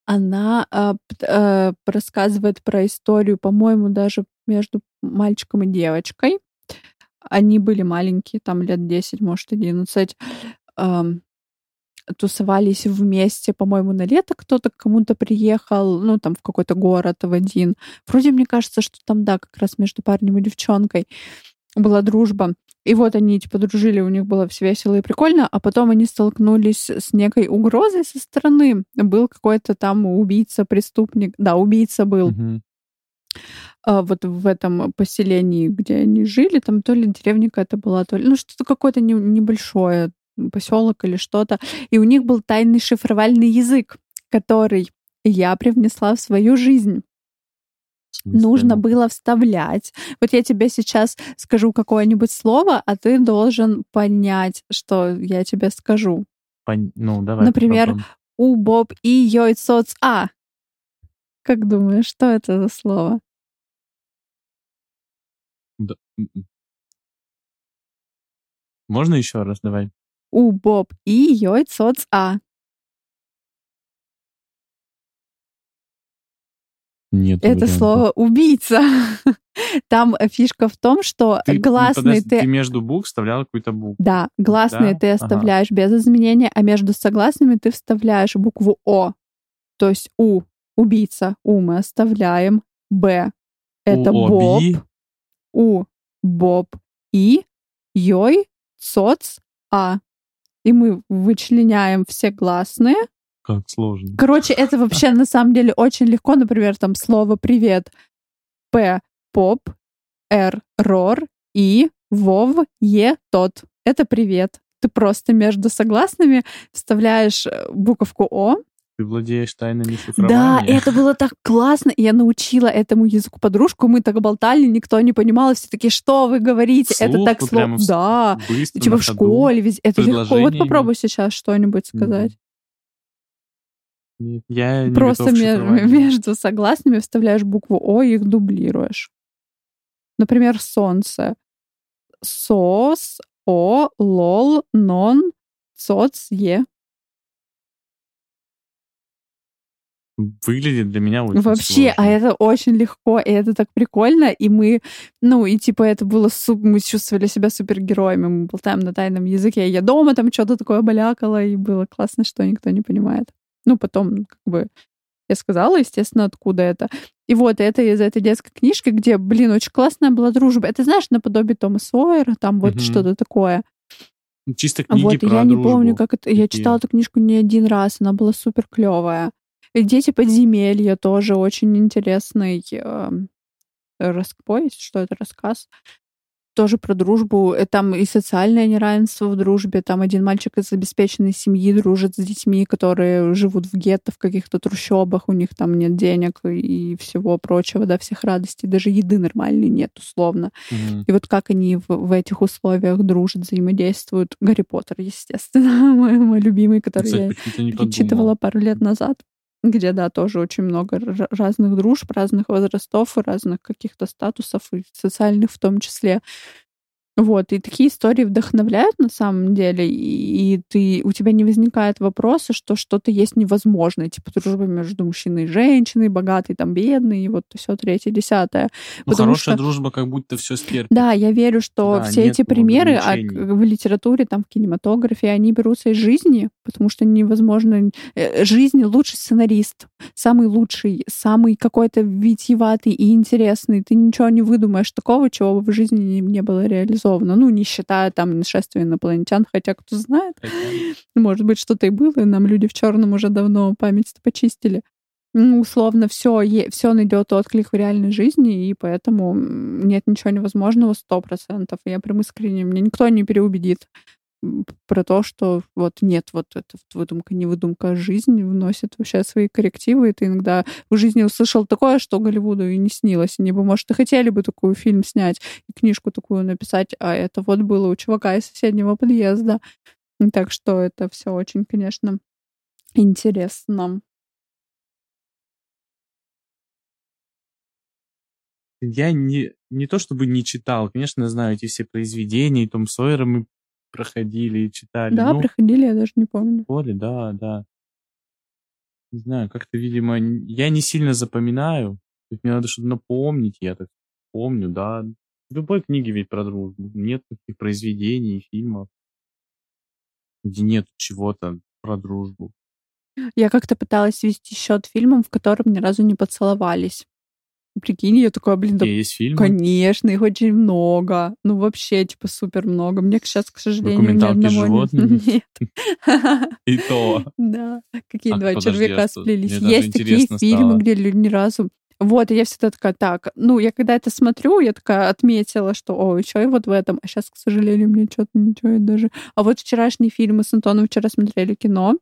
Она п- э, рассказывает про историю, по-моему, даже между мальчиком и девочкой. Они были маленькие, там лет 10, может, 11. Ам, тусовались вместе, по-моему, на лето кто-то к кому-то приехал, ну, там, в какой-то город в один. Вроде мне кажется, что там, да, как раз между парнем и девчонкой была дружба. И вот они, типа, дружили, у них было все весело и прикольно, а потом они столкнулись с некой угрозой со стороны. Был какой-то там убийца, преступник. Да, убийца был. А, вот в этом поселении, где они жили, там то ли деревня какая-то была, то ли, ну, что-то какое-то не- небольшое поселок или что-то. И у них был тайный шифровальный язык, который я привнесла в свою жизнь. Нужно было вставлять. Вот я тебе сейчас скажу какое-нибудь слово, а ты должен понять, что я тебе скажу. Пон- Ну, давай Например, попробуем. У, Боб и Йой Соц А. Как думаешь, что это за слово? Да, м-м. Можно еще раз? Давай. У, Боб и Йой Соц А. Нет. Это слово убийца. [laughs] Там фишка в том, что Ты, ну, гласные подожди, ты ты... между букв вставлял какую-то букву. Да, гласные Да? ты Ага. оставляешь без изменения, а между согласными ты вставляешь букву О. То есть У — убийца, У мы оставляем, Б — это У, Боб, оби. У — Боб, И — Йой, Соц, А. И мы вычленяем все гласные. Как сложно. Короче, это вообще на самом деле очень легко. Например, там слово «привет». П — поп, Р — рор, И — вов, Е — тот. Это привет. Ты просто между согласными вставляешь э, буковку О. Ты владеешь тайнами Да, шифрования. и это было так классно. И я научила этому языку подружку. Мы так болтали, никто не понимал. Все такие, что вы говорите? это Вслух, так сложно. прямо в- Да. Быстро, Типа в школе везде. Это легко. Вот попробуй сейчас что-нибудь сказать. Я Просто между согласными вставляешь букву О и их дублируешь. Например, солнце. Сос, О, лол, нон, соц, Е. Выглядит для меня очень Вообще, а сложно. это очень легко, и это так прикольно, и мы, ну, и типа это было, суп, мы чувствовали себя супергероями, мы болтаем на тайном языке, я дома там что-то такое балякала, и было классно, что никто не понимает. Ну, потом, как бы, я сказала, естественно, откуда это. И вот это из этой детской книжки, где, блин, очень классная была дружба. Это, знаешь, наподобие Тома Сойера, там вот Мгм. что-то такое. Чисто книги Вот, про я не дружбу. помню, как это. Я читала эту книжку не один раз, она была супер клевая. Дети подземелья тоже очень интересный эм, рас- повесть, что это рассказ. Тоже про дружбу. Э, Там и социальное неравенство в дружбе. Там один мальчик из обеспеченной семьи дружит с детьми, которые живут в гетто, в каких-то трущобах, у них там нет денег и всего прочего, да, всех радостей. Даже еды нормальной нет, условно. Мгм. И вот как они в, в этих условиях дружат, взаимодействуют. Гарри Поттер, естественно, [laughs] мой, мой любимый, который Кстати, я перечитывала пару лет назад, где, да, тоже очень много разных дружб, разных возрастов, разных каких-то статусов, и социальных в том числе. Вот, и такие истории вдохновляют на самом деле, и, и ты, у тебя не возникает вопроса, что что-то есть невозможное, типа дружба между мужчиной и женщиной, богатый, там, бедный, и вот все третье, десятое. Ну, Потому хорошая что- дружба как будто все стерпит. Да, я верю, что Да, все эти примеры а, в литературе, там, в кинематографе, они берутся из жизни, потому что невозможно... э, Жизнь лучший сценарист, самый лучший, самый какой-то витьеватый и интересный. Ты ничего не выдумаешь такого, чего в жизни не было реализовано. Ну, не считая там нашествия инопланетян, хотя кто знает, может быть, что-то и было, и нам люди в черном уже давно память почистили. Ну, условно, все, все найдет отклик в реальной жизни, и поэтому нет ничего невозможного сто процентов. Я прям искренне, мне никто не переубедит про то, что вот нет, вот это выдумка, не выдумка, а жизнь вносит вообще свои коррективы, и ты иногда в жизни услышал такое, что Голливуду и не снилось. Они бы, может, и хотели бы такой фильм снять, и книжку такую написать, а это вот было у чувака из соседнего подъезда. Так что это все очень, конечно, интересно. Я не, не то чтобы не читал, конечно, знаю эти все произведения, и Том Сойера мы проходили и читали. Да, ну, проходили, я даже не помню. в школе, да, да. Не знаю, как-то, видимо, я не сильно запоминаю. То есть мне надо что-то напомнить, я так помню, да. В любой книге ведь про дружбу. Нет таких произведений, фильмов, где нет чего-то про дружбу. Я как-то пыталась вести счет фильмам, в котором ни разу не поцеловались. Прикинь, я такая, блин, да есть фильмы? конечно, их очень много. Ну, вообще, типа, супер много. Мне сейчас, к сожалению, ни Документалки одного животными? [laughs] Нет. И то. Да. Какие А, два червяка сплелись. Есть такие фильмы, где люди ни разу... Вот, и я всегда такая, так, ну, я когда это смотрю, я такая отметила, что, о, еще и вот в этом. А сейчас, к сожалению, мне что-то ничего я даже... А вот вчерашний фильм мы с Антоном вчера смотрели кино,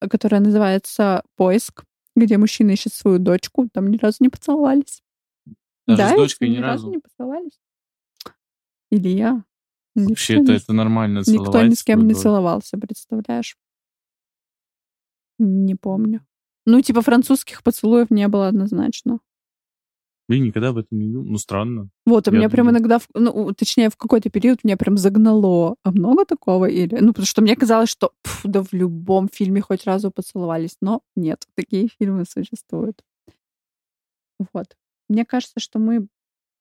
которое называется «Поиск», где мужчина ищет свою дочку, там ни разу не поцеловались. Даже да, с дочкой ни ни разу. не поцеловались. Илья. Вообще, никто это, нормально Никто целовать ни с кем не целовался, представляешь? Не помню. Ну, типа французских поцелуев не было однозначно. Блин, никогда об этом не думал. Ну, странно. Вот, у Я меня прям иногда, в- ну, точнее, в какой-то период меня прям загнало. А много такого? Или, ну, потому что мне казалось, что пф, да в любом фильме хоть разу поцеловались. Но нет, такие фильмы существуют. Вот. Мне кажется, что мы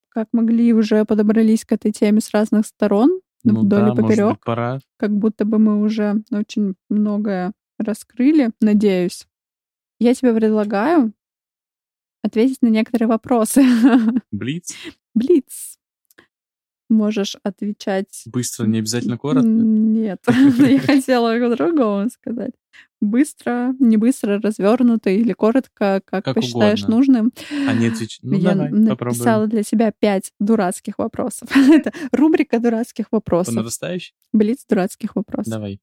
как могли уже подобрались к этой теме с разных сторон, Ну вдоль да, и поперек. быть, пора. как будто бы мы уже очень многое раскрыли, надеюсь. Я тебе предлагаю ответить на некоторые вопросы. Блиц. [laughs] Блиц. Можешь отвечать... Быстро, не обязательно коротко. Нет, [laughs] [laughs] я хотела по-другому сказать. Быстро, не быстро, развернуто или коротко, как, Как посчитаешь угодно. нужным. А не отвеч... Ну, я давай, написала попробуем. для себя пять дурацких вопросов. [laughs] Это рубрика дурацких вопросов. нарастающей? Блиц дурацких вопросов. Давай.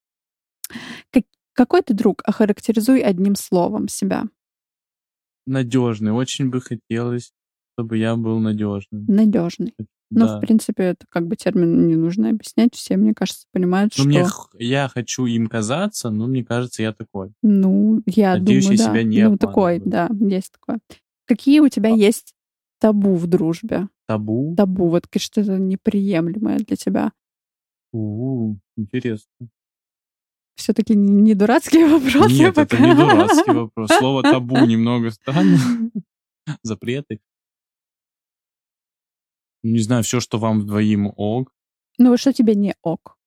Какой ты друг? Охарактеризуй одним словом себя. Надежный. Очень бы хотелось, чтобы я был надежным. Надежный. Ну, да. в принципе, это как бы термин не нужно объяснять. Все, мне кажется, понимают, Ну, что... мне я хочу им казаться, но мне кажется, я такой. Ну, я Надеюсь, думаю, я да. себя не ну, такой, да, есть такое. Какие у тебя А. есть табу в дружбе? Табу? Табу, вот что-то неприемлемое для тебя. У, интересно. Все-таки не дурацкие [laughs] вопросы. Нет, это пока. не дурацкий вопрос. Слово табу немного странно. [laughs] Запреты. Не знаю, все, что вам вдвоим ок. Ну, вот что тебе не ок?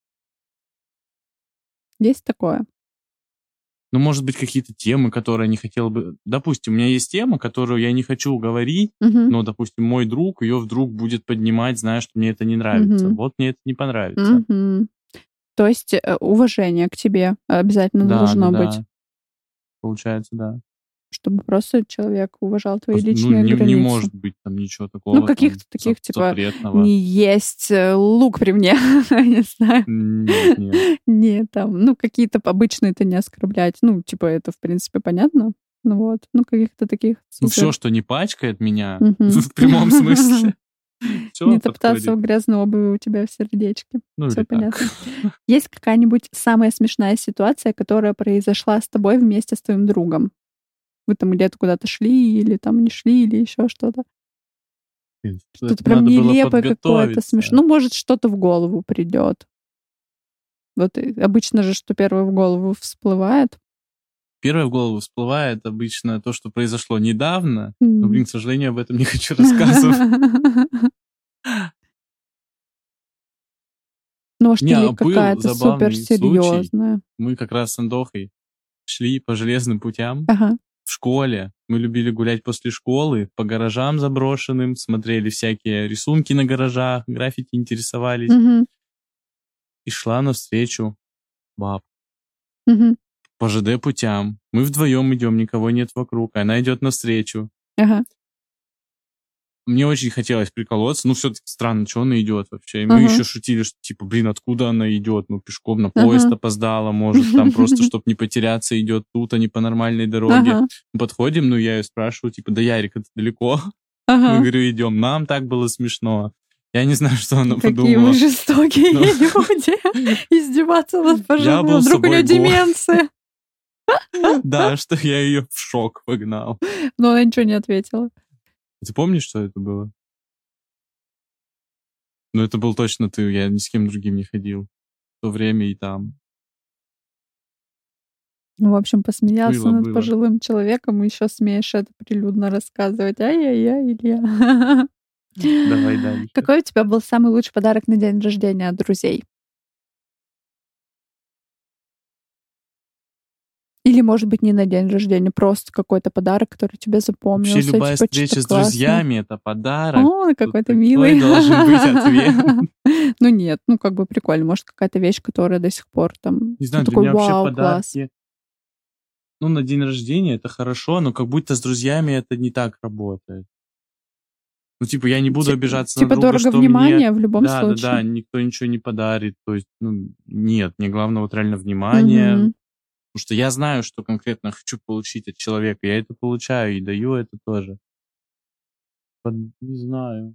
Есть такое? Ну, может быть, какие-то темы, которые я не хотел бы... Допустим, у меня есть тема, которую я не хочу говорить, Мгм. но, допустим, мой друг ее вдруг будет поднимать, зная, что мне это не нравится. Мгм. Вот мне это не понравится. Мгм. То есть э, уважение к тебе обязательно Да, должно да, быть, да. Получается, да. Чтобы просто человек уважал твои Просто, ну, личные не, границы. не может быть там ничего такого. там, каких-то таких, типа, запретного. Не есть э, лук при мне, [laughs] не знаю. Нет, нет. Не, там, ну, какие-то обычные-то не оскорблять. Ну, типа, это, в принципе, понятно. Ну вот, ну, каких-то таких Ну, все, что не пачкает меня, [laughs] в прямом смысле, [laughs] всё Не топтаться в грязной обуви у тебя в сердечке. Ну, Все или так. понятно. Есть какая-нибудь самая смешная ситуация, которая произошла с тобой вместе с твоим другом? Вы там где-то куда-то шли, или там не шли, или еще что-то. Что-то прям нелепое какое-то смешное. Ну, может, что-то в голову придет. Вот и обычно же, что первое в голову всплывает. Первое в голову всплывает обычно то, что произошло недавно. М. Но, блин, к сожалению, об этом не хочу [laughs] рассказывать. Ну, Не, или а какая-то забавный супер серьезная. Мы как раз с Андохой шли по железным путям Ага. В школе. Мы любили гулять после школы по гаражам заброшенным, смотрели всякие рисунки на гаражах, граффити интересовались. Мгм. И шла навстречу баб Мгм. по ЖД путям. Мы вдвоем идем, никого нет вокруг. Она идет навстречу. Ага. Мне очень хотелось приколоться. Ну, все-таки странно, что она идет вообще. И мы Ага. еще шутили, что типа, блин, откуда она идет? Ну, пешком на поезд Ага. опоздала, может, там просто, чтобы не потеряться, идет тут, а не по нормальной дороге. Мы Подходим, ну, я ее спрашиваю, типа, да, Ярик, это далеко? Ага. Мы говорю, идем. Нам так было смешно. Я не знаю, что она Какие подумала. вы жестокие Ну. люди. [laughs] Издеваться над пожилым. Вдруг у нее деменция. [laughs] Да, что я ее в шок погнал. Но она ничего не ответила. Ты помнишь, что это было? Ну, это был точно ты, я ни с кем другим не ходил. В то время и там. Ну, в общем, посмеялся Было, над было. пожилым человеком, и еще смеешь это прилюдно рассказывать. Ай-яй-яй, Илья. Давай дальше. [laughs] Какой у тебя был самый лучший подарок на день рождения от друзей? Или, может быть, не на день рождения, просто какой-то подарок, который тебе запомнился. Вообще любая типа, встреча с классное. друзьями — это подарок. О, какой-то милый. должен быть [laughs] ответ. Ну нет, ну как бы прикольно. Может, какая-то вещь, которая до сих пор там... Не знаю, ну, для такой, меня вообще подарки... Ну, на день рождения это хорошо, но как будто с друзьями это не так работает. Ну, типа, я не буду Ти- обижаться Типа на друга, дорого что внимание мне... в любом Да, случае. да, да, никто ничего не подарит. То есть, ну, нет, мне главное вот реально внимание. Мгм. Потому что я знаю, что конкретно хочу получить от человека. Я это получаю и даю это тоже. Вот Не знаю.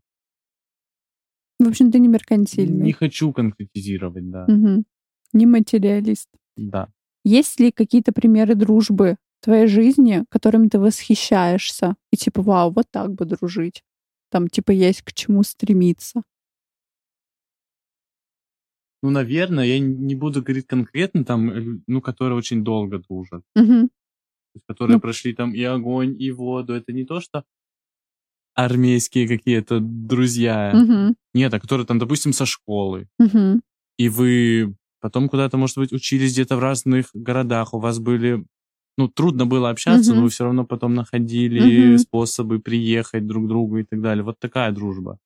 В общем, ты не Не меркантильный. хочу конкретизировать, да. Мгм. Не материалист. Да. Есть ли какие-то примеры дружбы в твоей жизни, которыми ты восхищаешься? И типа, вау, вот так бы дружить. Там, типа, есть к чему стремиться. Ну, наверное, я не буду говорить конкретно, там, э, ну, которые очень долго дружат. Есть, которые Ну. прошли там и огонь, и воду. Это не то, что армейские какие-то друзья. Мгм. Нет, а которые там, допустим, со школы. Мгм. И вы потом куда-то, может быть, учились где-то в разных городах. У вас были... Ну, трудно было общаться, но Мгм. вы все равно потом находили Мгм. способы приехать друг к другу и так далее. Вот такая дружба.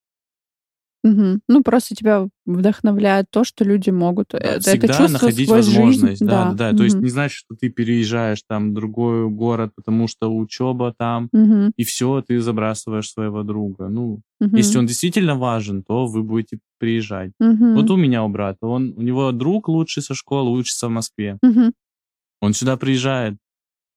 Мгм. Ну, просто тебя вдохновляет то, что люди могут э, это всегда чувствовать находить сквозь жизнь. возможность. Да, да, да. То есть не значит, что ты переезжаешь там в другой город, потому что учеба там, Мгм. и все, ты забрасываешь своего друга. Ну, Мгм. если он действительно важен, то вы будете приезжать. Мгм. Вот у меня у брата, он, у него друг лучший со школы, учится в Москве. Мгм. Он сюда приезжает.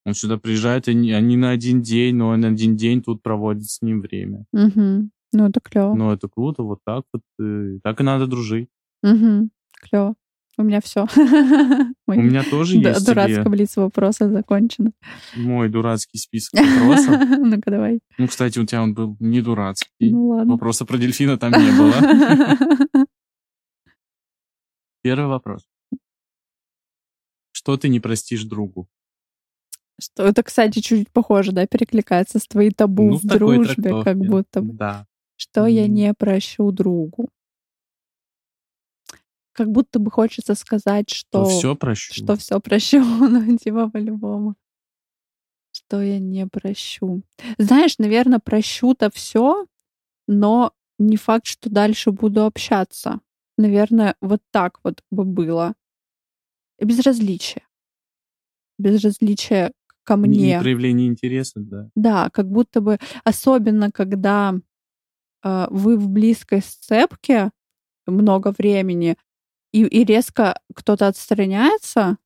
Он сюда приезжает, и не, они на один день, но он один день тут проводит с ним время. Мгм. Ну, это клево. Ну, это круто, вот так вот. э, Так и надо дружить. Мгм. Клево. У меня все. [laughs] У меня тоже есть Дурацкая блиц вопроса закончена. мой дурацкий список вопросов. [laughs] Ну-ка, давай. Ну, кстати, у тебя он был не дурацкий. Ну ладно. Вопроса про дельфина там не было. [laughs] Первый вопрос. Что ты не простишь другу? Что это, кстати, чуть похоже, да, перекликается с твоей табу Ну, в дружбе, как будто бы. Да. Что я не прощу другу. Как будто бы хочется сказать, То что все прощу. что все прощу, [laughs] ну, типа по-любому. Что я не прощу. Знаешь, наверное, прощу-то все, но не факт, что дальше буду общаться. Наверное, вот так вот бы было. Безразличие. Безразличие ко Не- мне. Не проявление интереса, да. Да, как будто бы, особенно когда вы в близкой сцепке много времени, и, и резко кто-то отстраняется,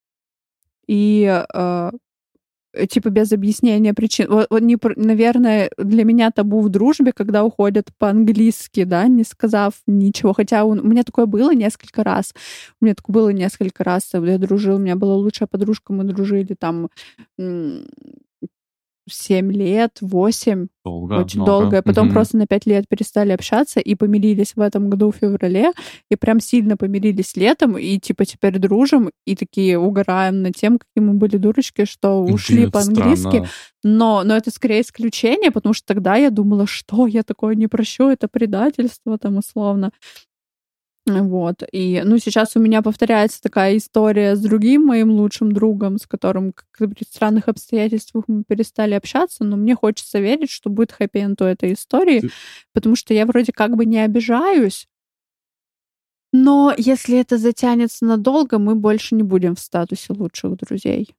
и э, типа без объяснения причин. Вот, вот не, наверное, для меня табу в дружбе, когда уходят по-английски, да, не сказав ничего. Хотя у, у меня такое было несколько раз. У меня такое было несколько раз. Я дружила, у меня была лучшая подружка, мы дружили там 7 лет, 8, Долго. очень много. долго. Потом Мгм. просто на 5 лет перестали общаться и помирились в этом году в феврале. И прям сильно помирились летом. И типа теперь дружим. И такие угораем над тем, какие мы были дурочки, что ушли по-английски. Но, но это скорее исключение, потому что тогда я думала, что я такое не прощу, это предательство там условно. Вот. И, ну, сейчас у меня повторяется такая история с другим моим лучшим другом, с которым как при странных обстоятельствах мы перестали общаться, но мне хочется верить, что будет хэппи-энд у этой истории, Ты- потому что я вроде как бы не обижаюсь, но если это затянется надолго, мы больше не будем в статусе лучших друзей.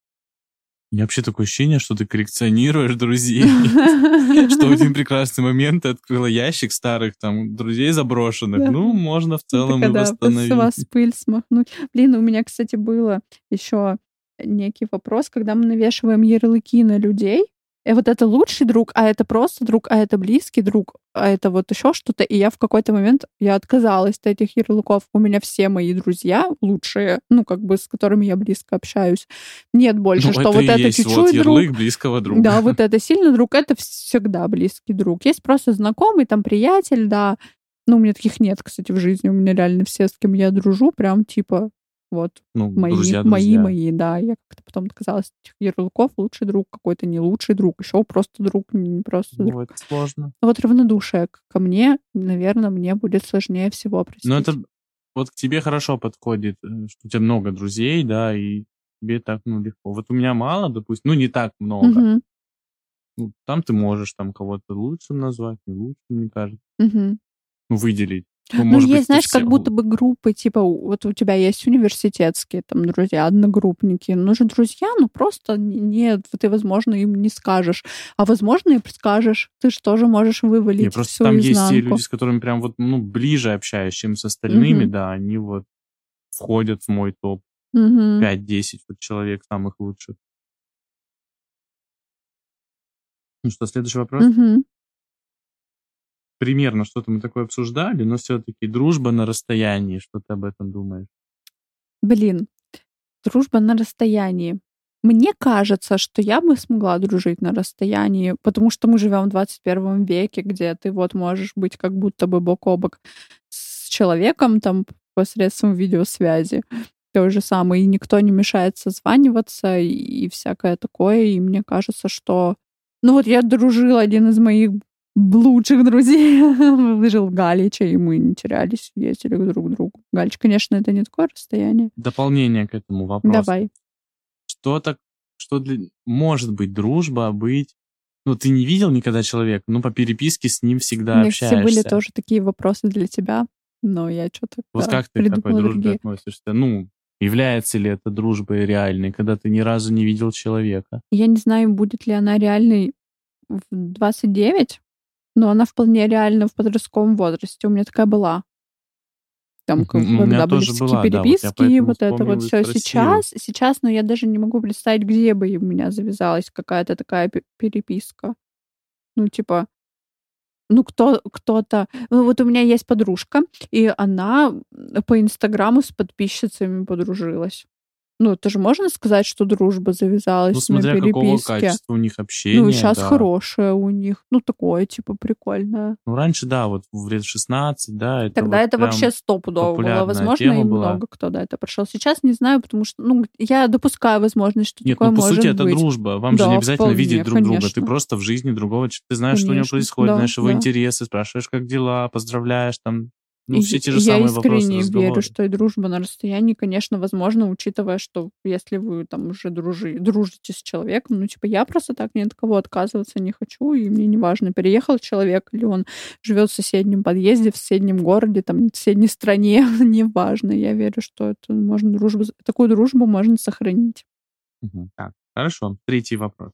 Меня вообще такое ощущение, что ты коллекционируешь друзей. [laughs] Что в один прекрасный момент ты открыла ящик старых там друзей заброшенных. Ну, можно в целом и Когда с восстановить. вас пыль смахнуть. Блин, у меня, кстати, было еще некий вопрос, когда мы навешиваем ярлыки на людей. И вот это лучший друг, а это просто друг, а это близкий друг, а это вот еще что-то. И я в какой-то момент я отказалась от этих ярлыков. У меня все мои друзья лучшие, ну, как бы с которыми я близко общаюсь. Нет больше, Ну, что это вот это чуть-чуть вот друг. близкого друга. Да, вот [laughs] это сильный друг, это всегда близкий друг. Есть просто знакомый, там, приятель, да. Ну, у меня таких нет, кстати, в жизни. У меня реально все, с кем я дружу, прям типа вот Ну, мои, друзья, мои, друзья. мои, да. Я как-то потом отказалась от этих ярлыков. Лучший друг, какой-то не лучший друг, еще просто друг, не просто друг. Ну, это сложно. Вот равнодушие ко мне, наверное, мне будет сложнее всего простить. Но это вот к тебе хорошо подходит, э, что у тебя много друзей, да, и тебе так, ну, легко. Вот у меня мало, допустим, ну, не так много. Мгм. Ну, там ты можешь там кого-то лучше назвать, не лучше, мне кажется. Ну, выделить. Ну, Ну, быть, есть, знаешь, как все- будто бы группы, типа, вот у тебя есть университетские там друзья, одногруппники. Ну же друзья, ну просто нет, ты, возможно, им не скажешь. А возможно, и скажешь. Ты же тоже можешь вывалить просто всю там есть те изнанку. люди, с которыми прям вот, ну, ближе общаюсь, чем с остальными, Мгм. да, они вот входят в мой топ Мгм. 5-10 вот человек самых лучших. Ну что, следующий вопрос? Мгм. Примерно что-то мы такое обсуждали, но все-таки дружба на расстоянии. Что ты об этом думаешь? Блин, дружба на расстоянии. Мне кажется, что я бы смогла дружить на расстоянии, потому что мы живем в 21 веке, где ты вот можешь быть как будто бы бок о бок с человеком там посредством видеосвязи. То же самое, и никто не мешает созваниваться и, и всякое такое. И мне кажется, что... Ну вот я дружила, один из моих лучших друзей [laughs] жил в Галиче, и мы не терялись, ездили друг к другу. Галич, конечно, это не такое расстояние. Дополнение к этому вопросу. Давай. Что так, что для... может быть дружба, быть... Ну, ты не видел никогда человека, ну, по переписке с ним всегда меня, общаешься. кстати, были тоже такие вопросы для тебя, но я что-то Вот как ты к такой дружбе другие. относишься? Ну, является ли это дружбой реальной, когда ты ни разу не видел человека? Я не знаю, будет ли она реальной в 29, но она вполне реальна в подростковом возрасте. У меня такая была. Там, как- когда были всякие была, да, вот я переписки, вот это вот все. Сейчас, сейчас, но я даже не могу представить, где бы у меня завязалась какая-то такая пе- переписка. Ну, типа, ну, кто, кто-то... Ну, вот у меня есть подружка, и она по Инстаграму с подписчицами подружилась. Ну, это же можно сказать, что дружба завязалась Ну, на смотря какого переписке. качества у них общение. Ну, и сейчас да. хорошее у них. Ну, такое, типа, прикольное. Ну, раньше, да, вот в лет 16, да, это Тогда вот это вообще стопудово было. Возможно, и была. много кто, да, это прошел. Сейчас не знаю, потому что, ну, я допускаю возможность, что Нет, такое ну, по может сути, это быть. дружба. Вам же Да, не обязательно вполне, видеть друг друга. Ты конечно. просто в жизни другого. Ты знаешь, что у него Конечно, происходит, да, знаешь его да. интересы, спрашиваешь, как дела, поздравляешь там. Ну, все те же я самые вопросы, искренне верю, разговоры. что и дружба на расстоянии, конечно, возможно, учитывая, что если вы там уже дружи, дружите с человеком, ну, типа, я просто так ни от кого отказываться не хочу, и мне не важно, переехал человек или он живет в соседнем подъезде, в соседнем городе, там, в соседней стране, [laughs] неважно. Я верю, что это можно дружбу, такую дружбу можно сохранить. Так, хорошо. Третий вопрос.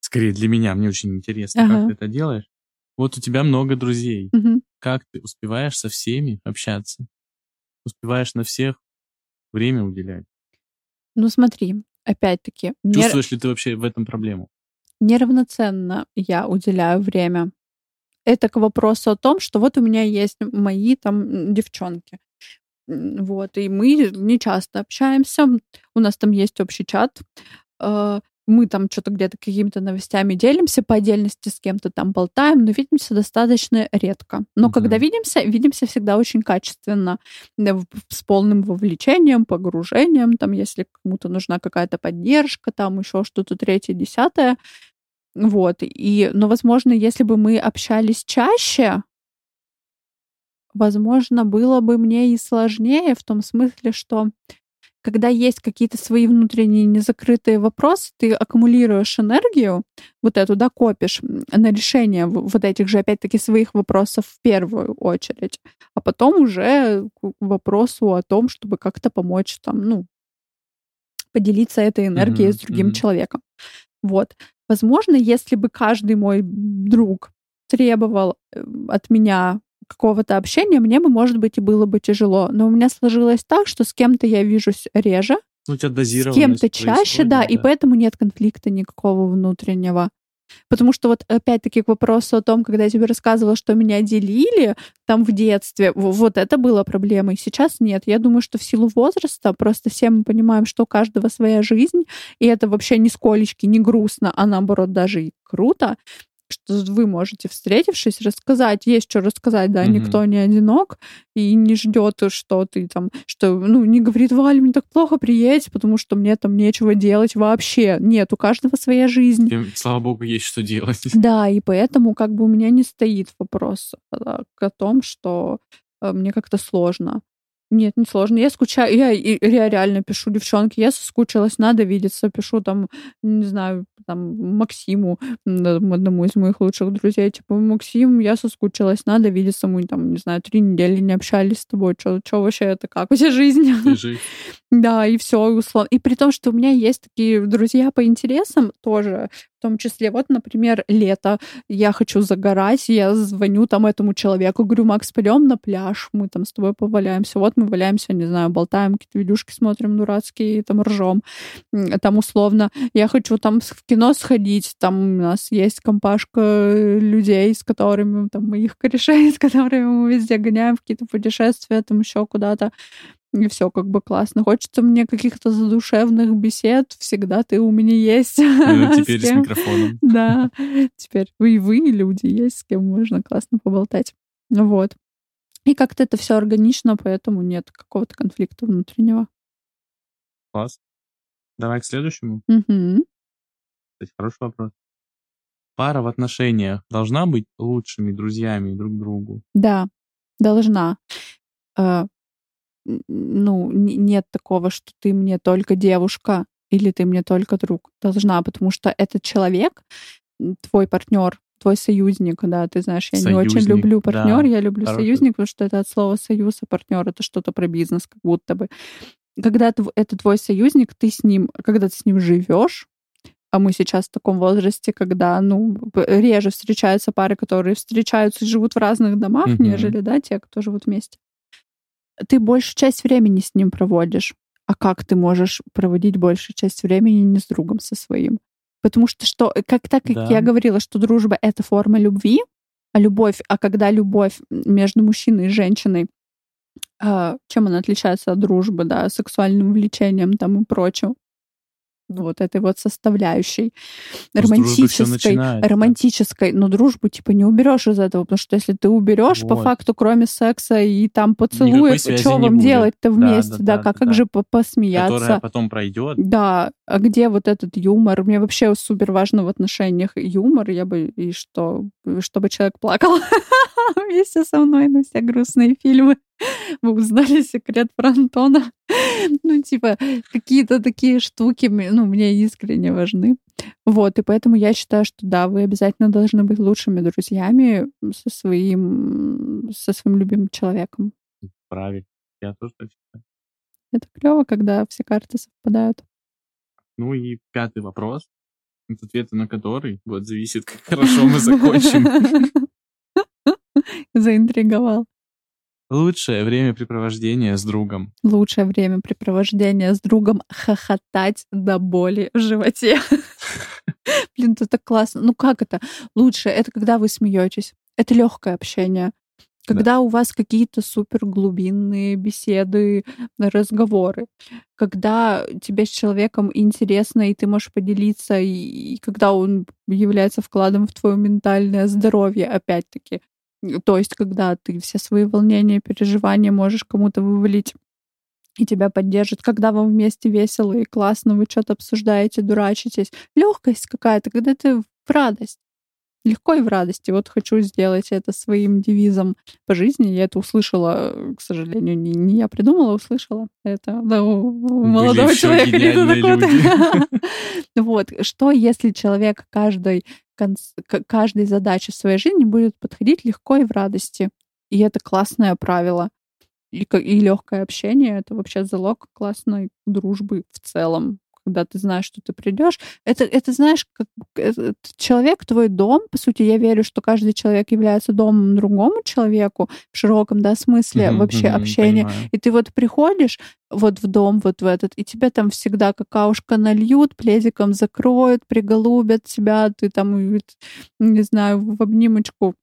Скорее для меня, мне очень интересно, Ага. как ты это делаешь. Вот у тебя много друзей. Мгм. Как ты успеваешь со всеми общаться? Успеваешь на всех время уделять? Ну, смотри, опять-таки, не- Чувствуешь ли ты вообще в этом проблему? неравноценно я уделяю время. Это к вопросу о том, что вот у меня есть мои там девчонки. Вот, и мы не часто общаемся. У нас там есть общий чат. Э, Мы там что-то где-то какими-то новостями делимся, по отдельности с кем-то там болтаем, но видимся достаточно редко. Но когда Мгм. видимся, видимся всегда очень качественно, в- с полным вовлечением, погружением, там, если кому-то нужна какая-то поддержка, там еще что-то третье, десятое. Вот. И, но, возможно, если бы мы общались чаще, возможно, было бы мне и сложнее в том смысле, что когда есть какие-то свои внутренние незакрытые вопросы, ты аккумулируешь энергию, вот эту, да, копишь на решение вот этих же, опять-таки, своих вопросов в первую очередь, а потом уже к вопросу о том, чтобы как-то помочь там, ну, поделиться этой энергией Мгм, с другим мгм. человеком. Вот. Возможно, если бы каждый мой друг требовал э, от меня какого-то общения, мне бы, может быть, и было бы тяжело. Но у меня сложилось так, что с кем-то я вижусь реже, Ну, у тебя с кем-то чаще, да, и происходит, поэтому нет конфликта никакого внутреннего. Потому что вот опять-таки к вопросу о том, когда я тебе рассказывала, что меня делили там в детстве, вот это было проблемой. Сейчас нет. Я думаю, что в силу возраста просто все мы понимаем, что у каждого своя жизнь, и это вообще нисколечки не грустно, а наоборот даже и круто, что вы можете, встретившись, рассказать, есть что рассказать, да, Мгм. никто не одинок и не ждет, что ты там, что, ну, не говорит, Валя, мне так плохо, приедь, потому что мне там нечего делать вообще. Нет, у каждого своя жизнь. Тебе, слава богу, есть что делать. Да, и поэтому как бы у меня не стоит вопрос а, о том, что э, мне как-то сложно. Нет, не сложно. Я скучаю, я, я реально пишу девчонки, я соскучилась, надо видеться, пишу там, не знаю, там, Максиму, одному из моих лучших друзей, типа, Максим, я соскучилась, надо видеться, мы там, не знаю, три недели не общались с тобой, что вообще это, как у тебя жизнь? [laughs] Да, и все, и условно. И при том, что у меня есть такие друзья по интересам тоже, том числе, вот, например, лето, я хочу загорать, я звоню там этому человеку, говорю, Макс, пойдем на пляж, мы там с тобой поваляемся. Вот мы валяемся, не знаю, болтаем, какие-то видюшки смотрим дурацкие, там ржем. Там условно, я хочу там в кино сходить, там у нас есть компашка людей, с которыми, там, моих корешей, [laughs] с которыми мы везде гоняем в какие-то путешествия, там еще куда-то и все как бы классно. Хочется мне каких-то задушевных бесед, всегда ты у меня есть. Ну, [laughs] теперь с, с микрофоном. [laughs] Да, теперь вы и вы, люди, есть, с кем можно классно поболтать. Вот. И как-то это все органично, поэтому нет какого-то конфликта внутреннего. Класс. Давай к следующему. Угу. Кстати, хороший вопрос. Пара в отношениях должна быть лучшими друзьями друг другу? Да, должна. Ну, нет такого, что ты мне только девушка или ты мне только друг. Должна, потому что этот человек, твой партнер, твой союзник, да, ты знаешь, я союзник, не очень люблю партнер, да. я люблю Хороший. союзник, потому что это от слова союз, а партнер это что-то про бизнес, как будто бы. Когда это твой союзник, ты с ним, когда ты с ним живешь, а мы сейчас в таком возрасте, когда, ну, реже встречаются пары, которые встречаются и живут в разных домах, mm-hmm. нежели, да, те, кто живут вместе ты большую часть времени с ним проводишь. А как ты можешь проводить большую часть времени не с другом со своим? Потому что что, как так как да. я говорила, что дружба это форма любви, а любовь, а когда любовь между мужчиной и женщиной, а, чем она отличается от дружбы, да, сексуальным влечением там и прочим, вот этой вот составляющей романтической, романтической, но дружбу типа не уберешь из этого, потому что если ты уберешь вот. по факту, кроме секса и там поцелуев, что вам делать-то вместе, да, да, да, как, да, как же посмеяться, которая потом пройдет, да, а где вот этот юмор? Мне вообще супер важно в отношениях юмор, я бы и что, чтобы человек плакал [laughs] вместе со мной на все грустные фильмы. [laughs] Вы узнали секрет про Антона. Ну, типа, какие-то такие штуки, ну, мне искренне важны. Вот, и поэтому я считаю, что да, вы обязательно должны быть лучшими друзьями со своим, со своим любимым человеком. Правильно. Я тоже так считаю. Это клево, когда все карты совпадают. Ну и пятый вопрос, от ответа на который вот зависит, как хорошо мы закончим. [laughs] Заинтриговал. Лучшее времяпрепровождение с другом. Лучшее времяпрепровождение с другом — хохотать до боли в животе. [laughs] Блин, это так классно. Ну как это? Лучше это когда вы смеетесь. Это легкое общение. Когда да. у вас какие-то супер глубинные беседы, разговоры, когда тебе с человеком интересно, и ты можешь поделиться, и, и когда он является вкладом в твое ментальное здоровье, опять-таки, то есть, когда ты все свои волнения, переживания можешь кому-то вывалить и тебя поддержит, когда вам вместе весело и классно, вы что-то обсуждаете, дурачитесь. Легкость какая-то, когда ты в радость. Легко и в радости. Вот хочу сделать это своим девизом по жизни. Я это услышала, к сожалению, не, не я придумала, а услышала. Это да, у, у молодого человека. [laughs] Вот. Что, если человек каждой каждой задаче в своей жизни будет подходить легко и в радости. И это классное правило. И, и легкое общение это вообще залог классной дружбы в целом когда ты знаешь, что ты придешь. Это, это знаешь, как этот человек твой дом. По сути, я верю, что каждый человек является домом другому человеку в широком да, смысле mm-hmm, вообще mm-hmm, общения. Понимаю. И ты вот приходишь вот в дом, вот в этот, и тебе там всегда какаушка нальют, пледиком закроют, приголубят тебя, ты там, не знаю, в обнимочку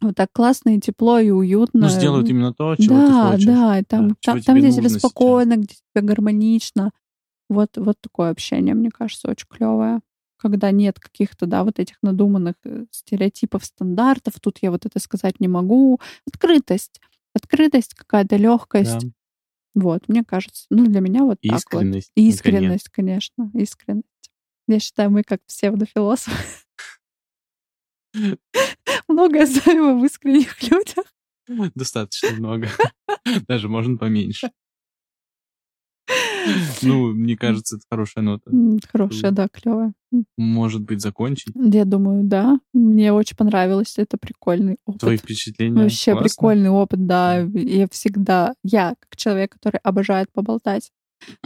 вот так классно и тепло и уютно. Ну, сделают именно то, чего да, ты хочешь. Да, там, да, там, там где тебе спокойно, сейчас. где тебе гармонично. Вот, вот такое общение, мне кажется, очень клевое. Когда нет каких-то, да, вот этих надуманных э, стереотипов, стандартов, тут я вот это сказать не могу. Открытость. Открытость, какая-то легкость. Да. Вот, мне кажется, ну, для меня вот искренность, так вот. Искренность, наконец. конечно, искренность. Я считаю, мы как псевдофилософы. [laughs] Многое знаем об искренних [laughs] людях. Достаточно много. Даже можно поменьше. [laughs] Ну, мне кажется, это хорошая нота. Хорошая, да, клевая. Может быть, закончить. Я думаю, да. Мне очень понравилось. Это прикольный опыт. Твои впечатления? Вообще Классно? прикольный опыт, да. Я всегда, я как человек, который обожает поболтать,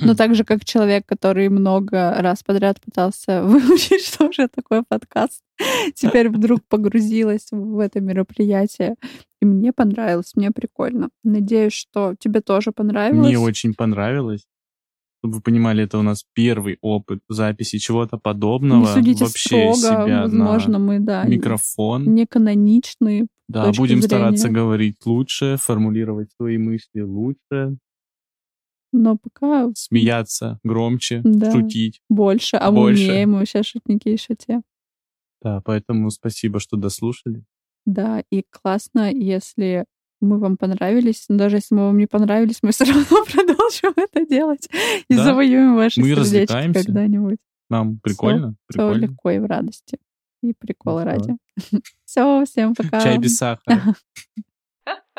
но также как человек, который много раз подряд пытался [laughs] выучить, что же такое подкаст, [laughs] теперь вдруг погрузилась в это мероприятие. И мне понравилось, мне прикольно. Надеюсь, что тебе тоже понравилось. Мне очень понравилось. Чтобы вы понимали, это у нас первый опыт записи чего-то подобного. Не судите Вообще строго, себя возможно, на мы, да, микрофон. не каноничные. Да, будем стараться зрения. говорить лучше, формулировать свои мысли лучше, Но пока смеяться громче, Да. шутить. больше, а Больше. умеем, мы вообще шутники еще те. Да, поэтому спасибо, что дослушали. Да, и классно, если мы вам понравились, но даже если мы вам не понравились, мы все равно [laughs] продолжим это делать и Да. завоюем ваши Мы сердечки когда-нибудь. Нам прикольно? Все Прикольно. легко и в радости. И прикол Ну, ради. [laughs] Все, всем пока. Чай без сахара. [laughs]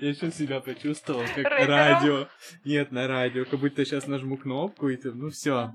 Я сейчас себя почувствовал как радио. Нет, на радио. Как будто сейчас нажму кнопку и ты, ну все,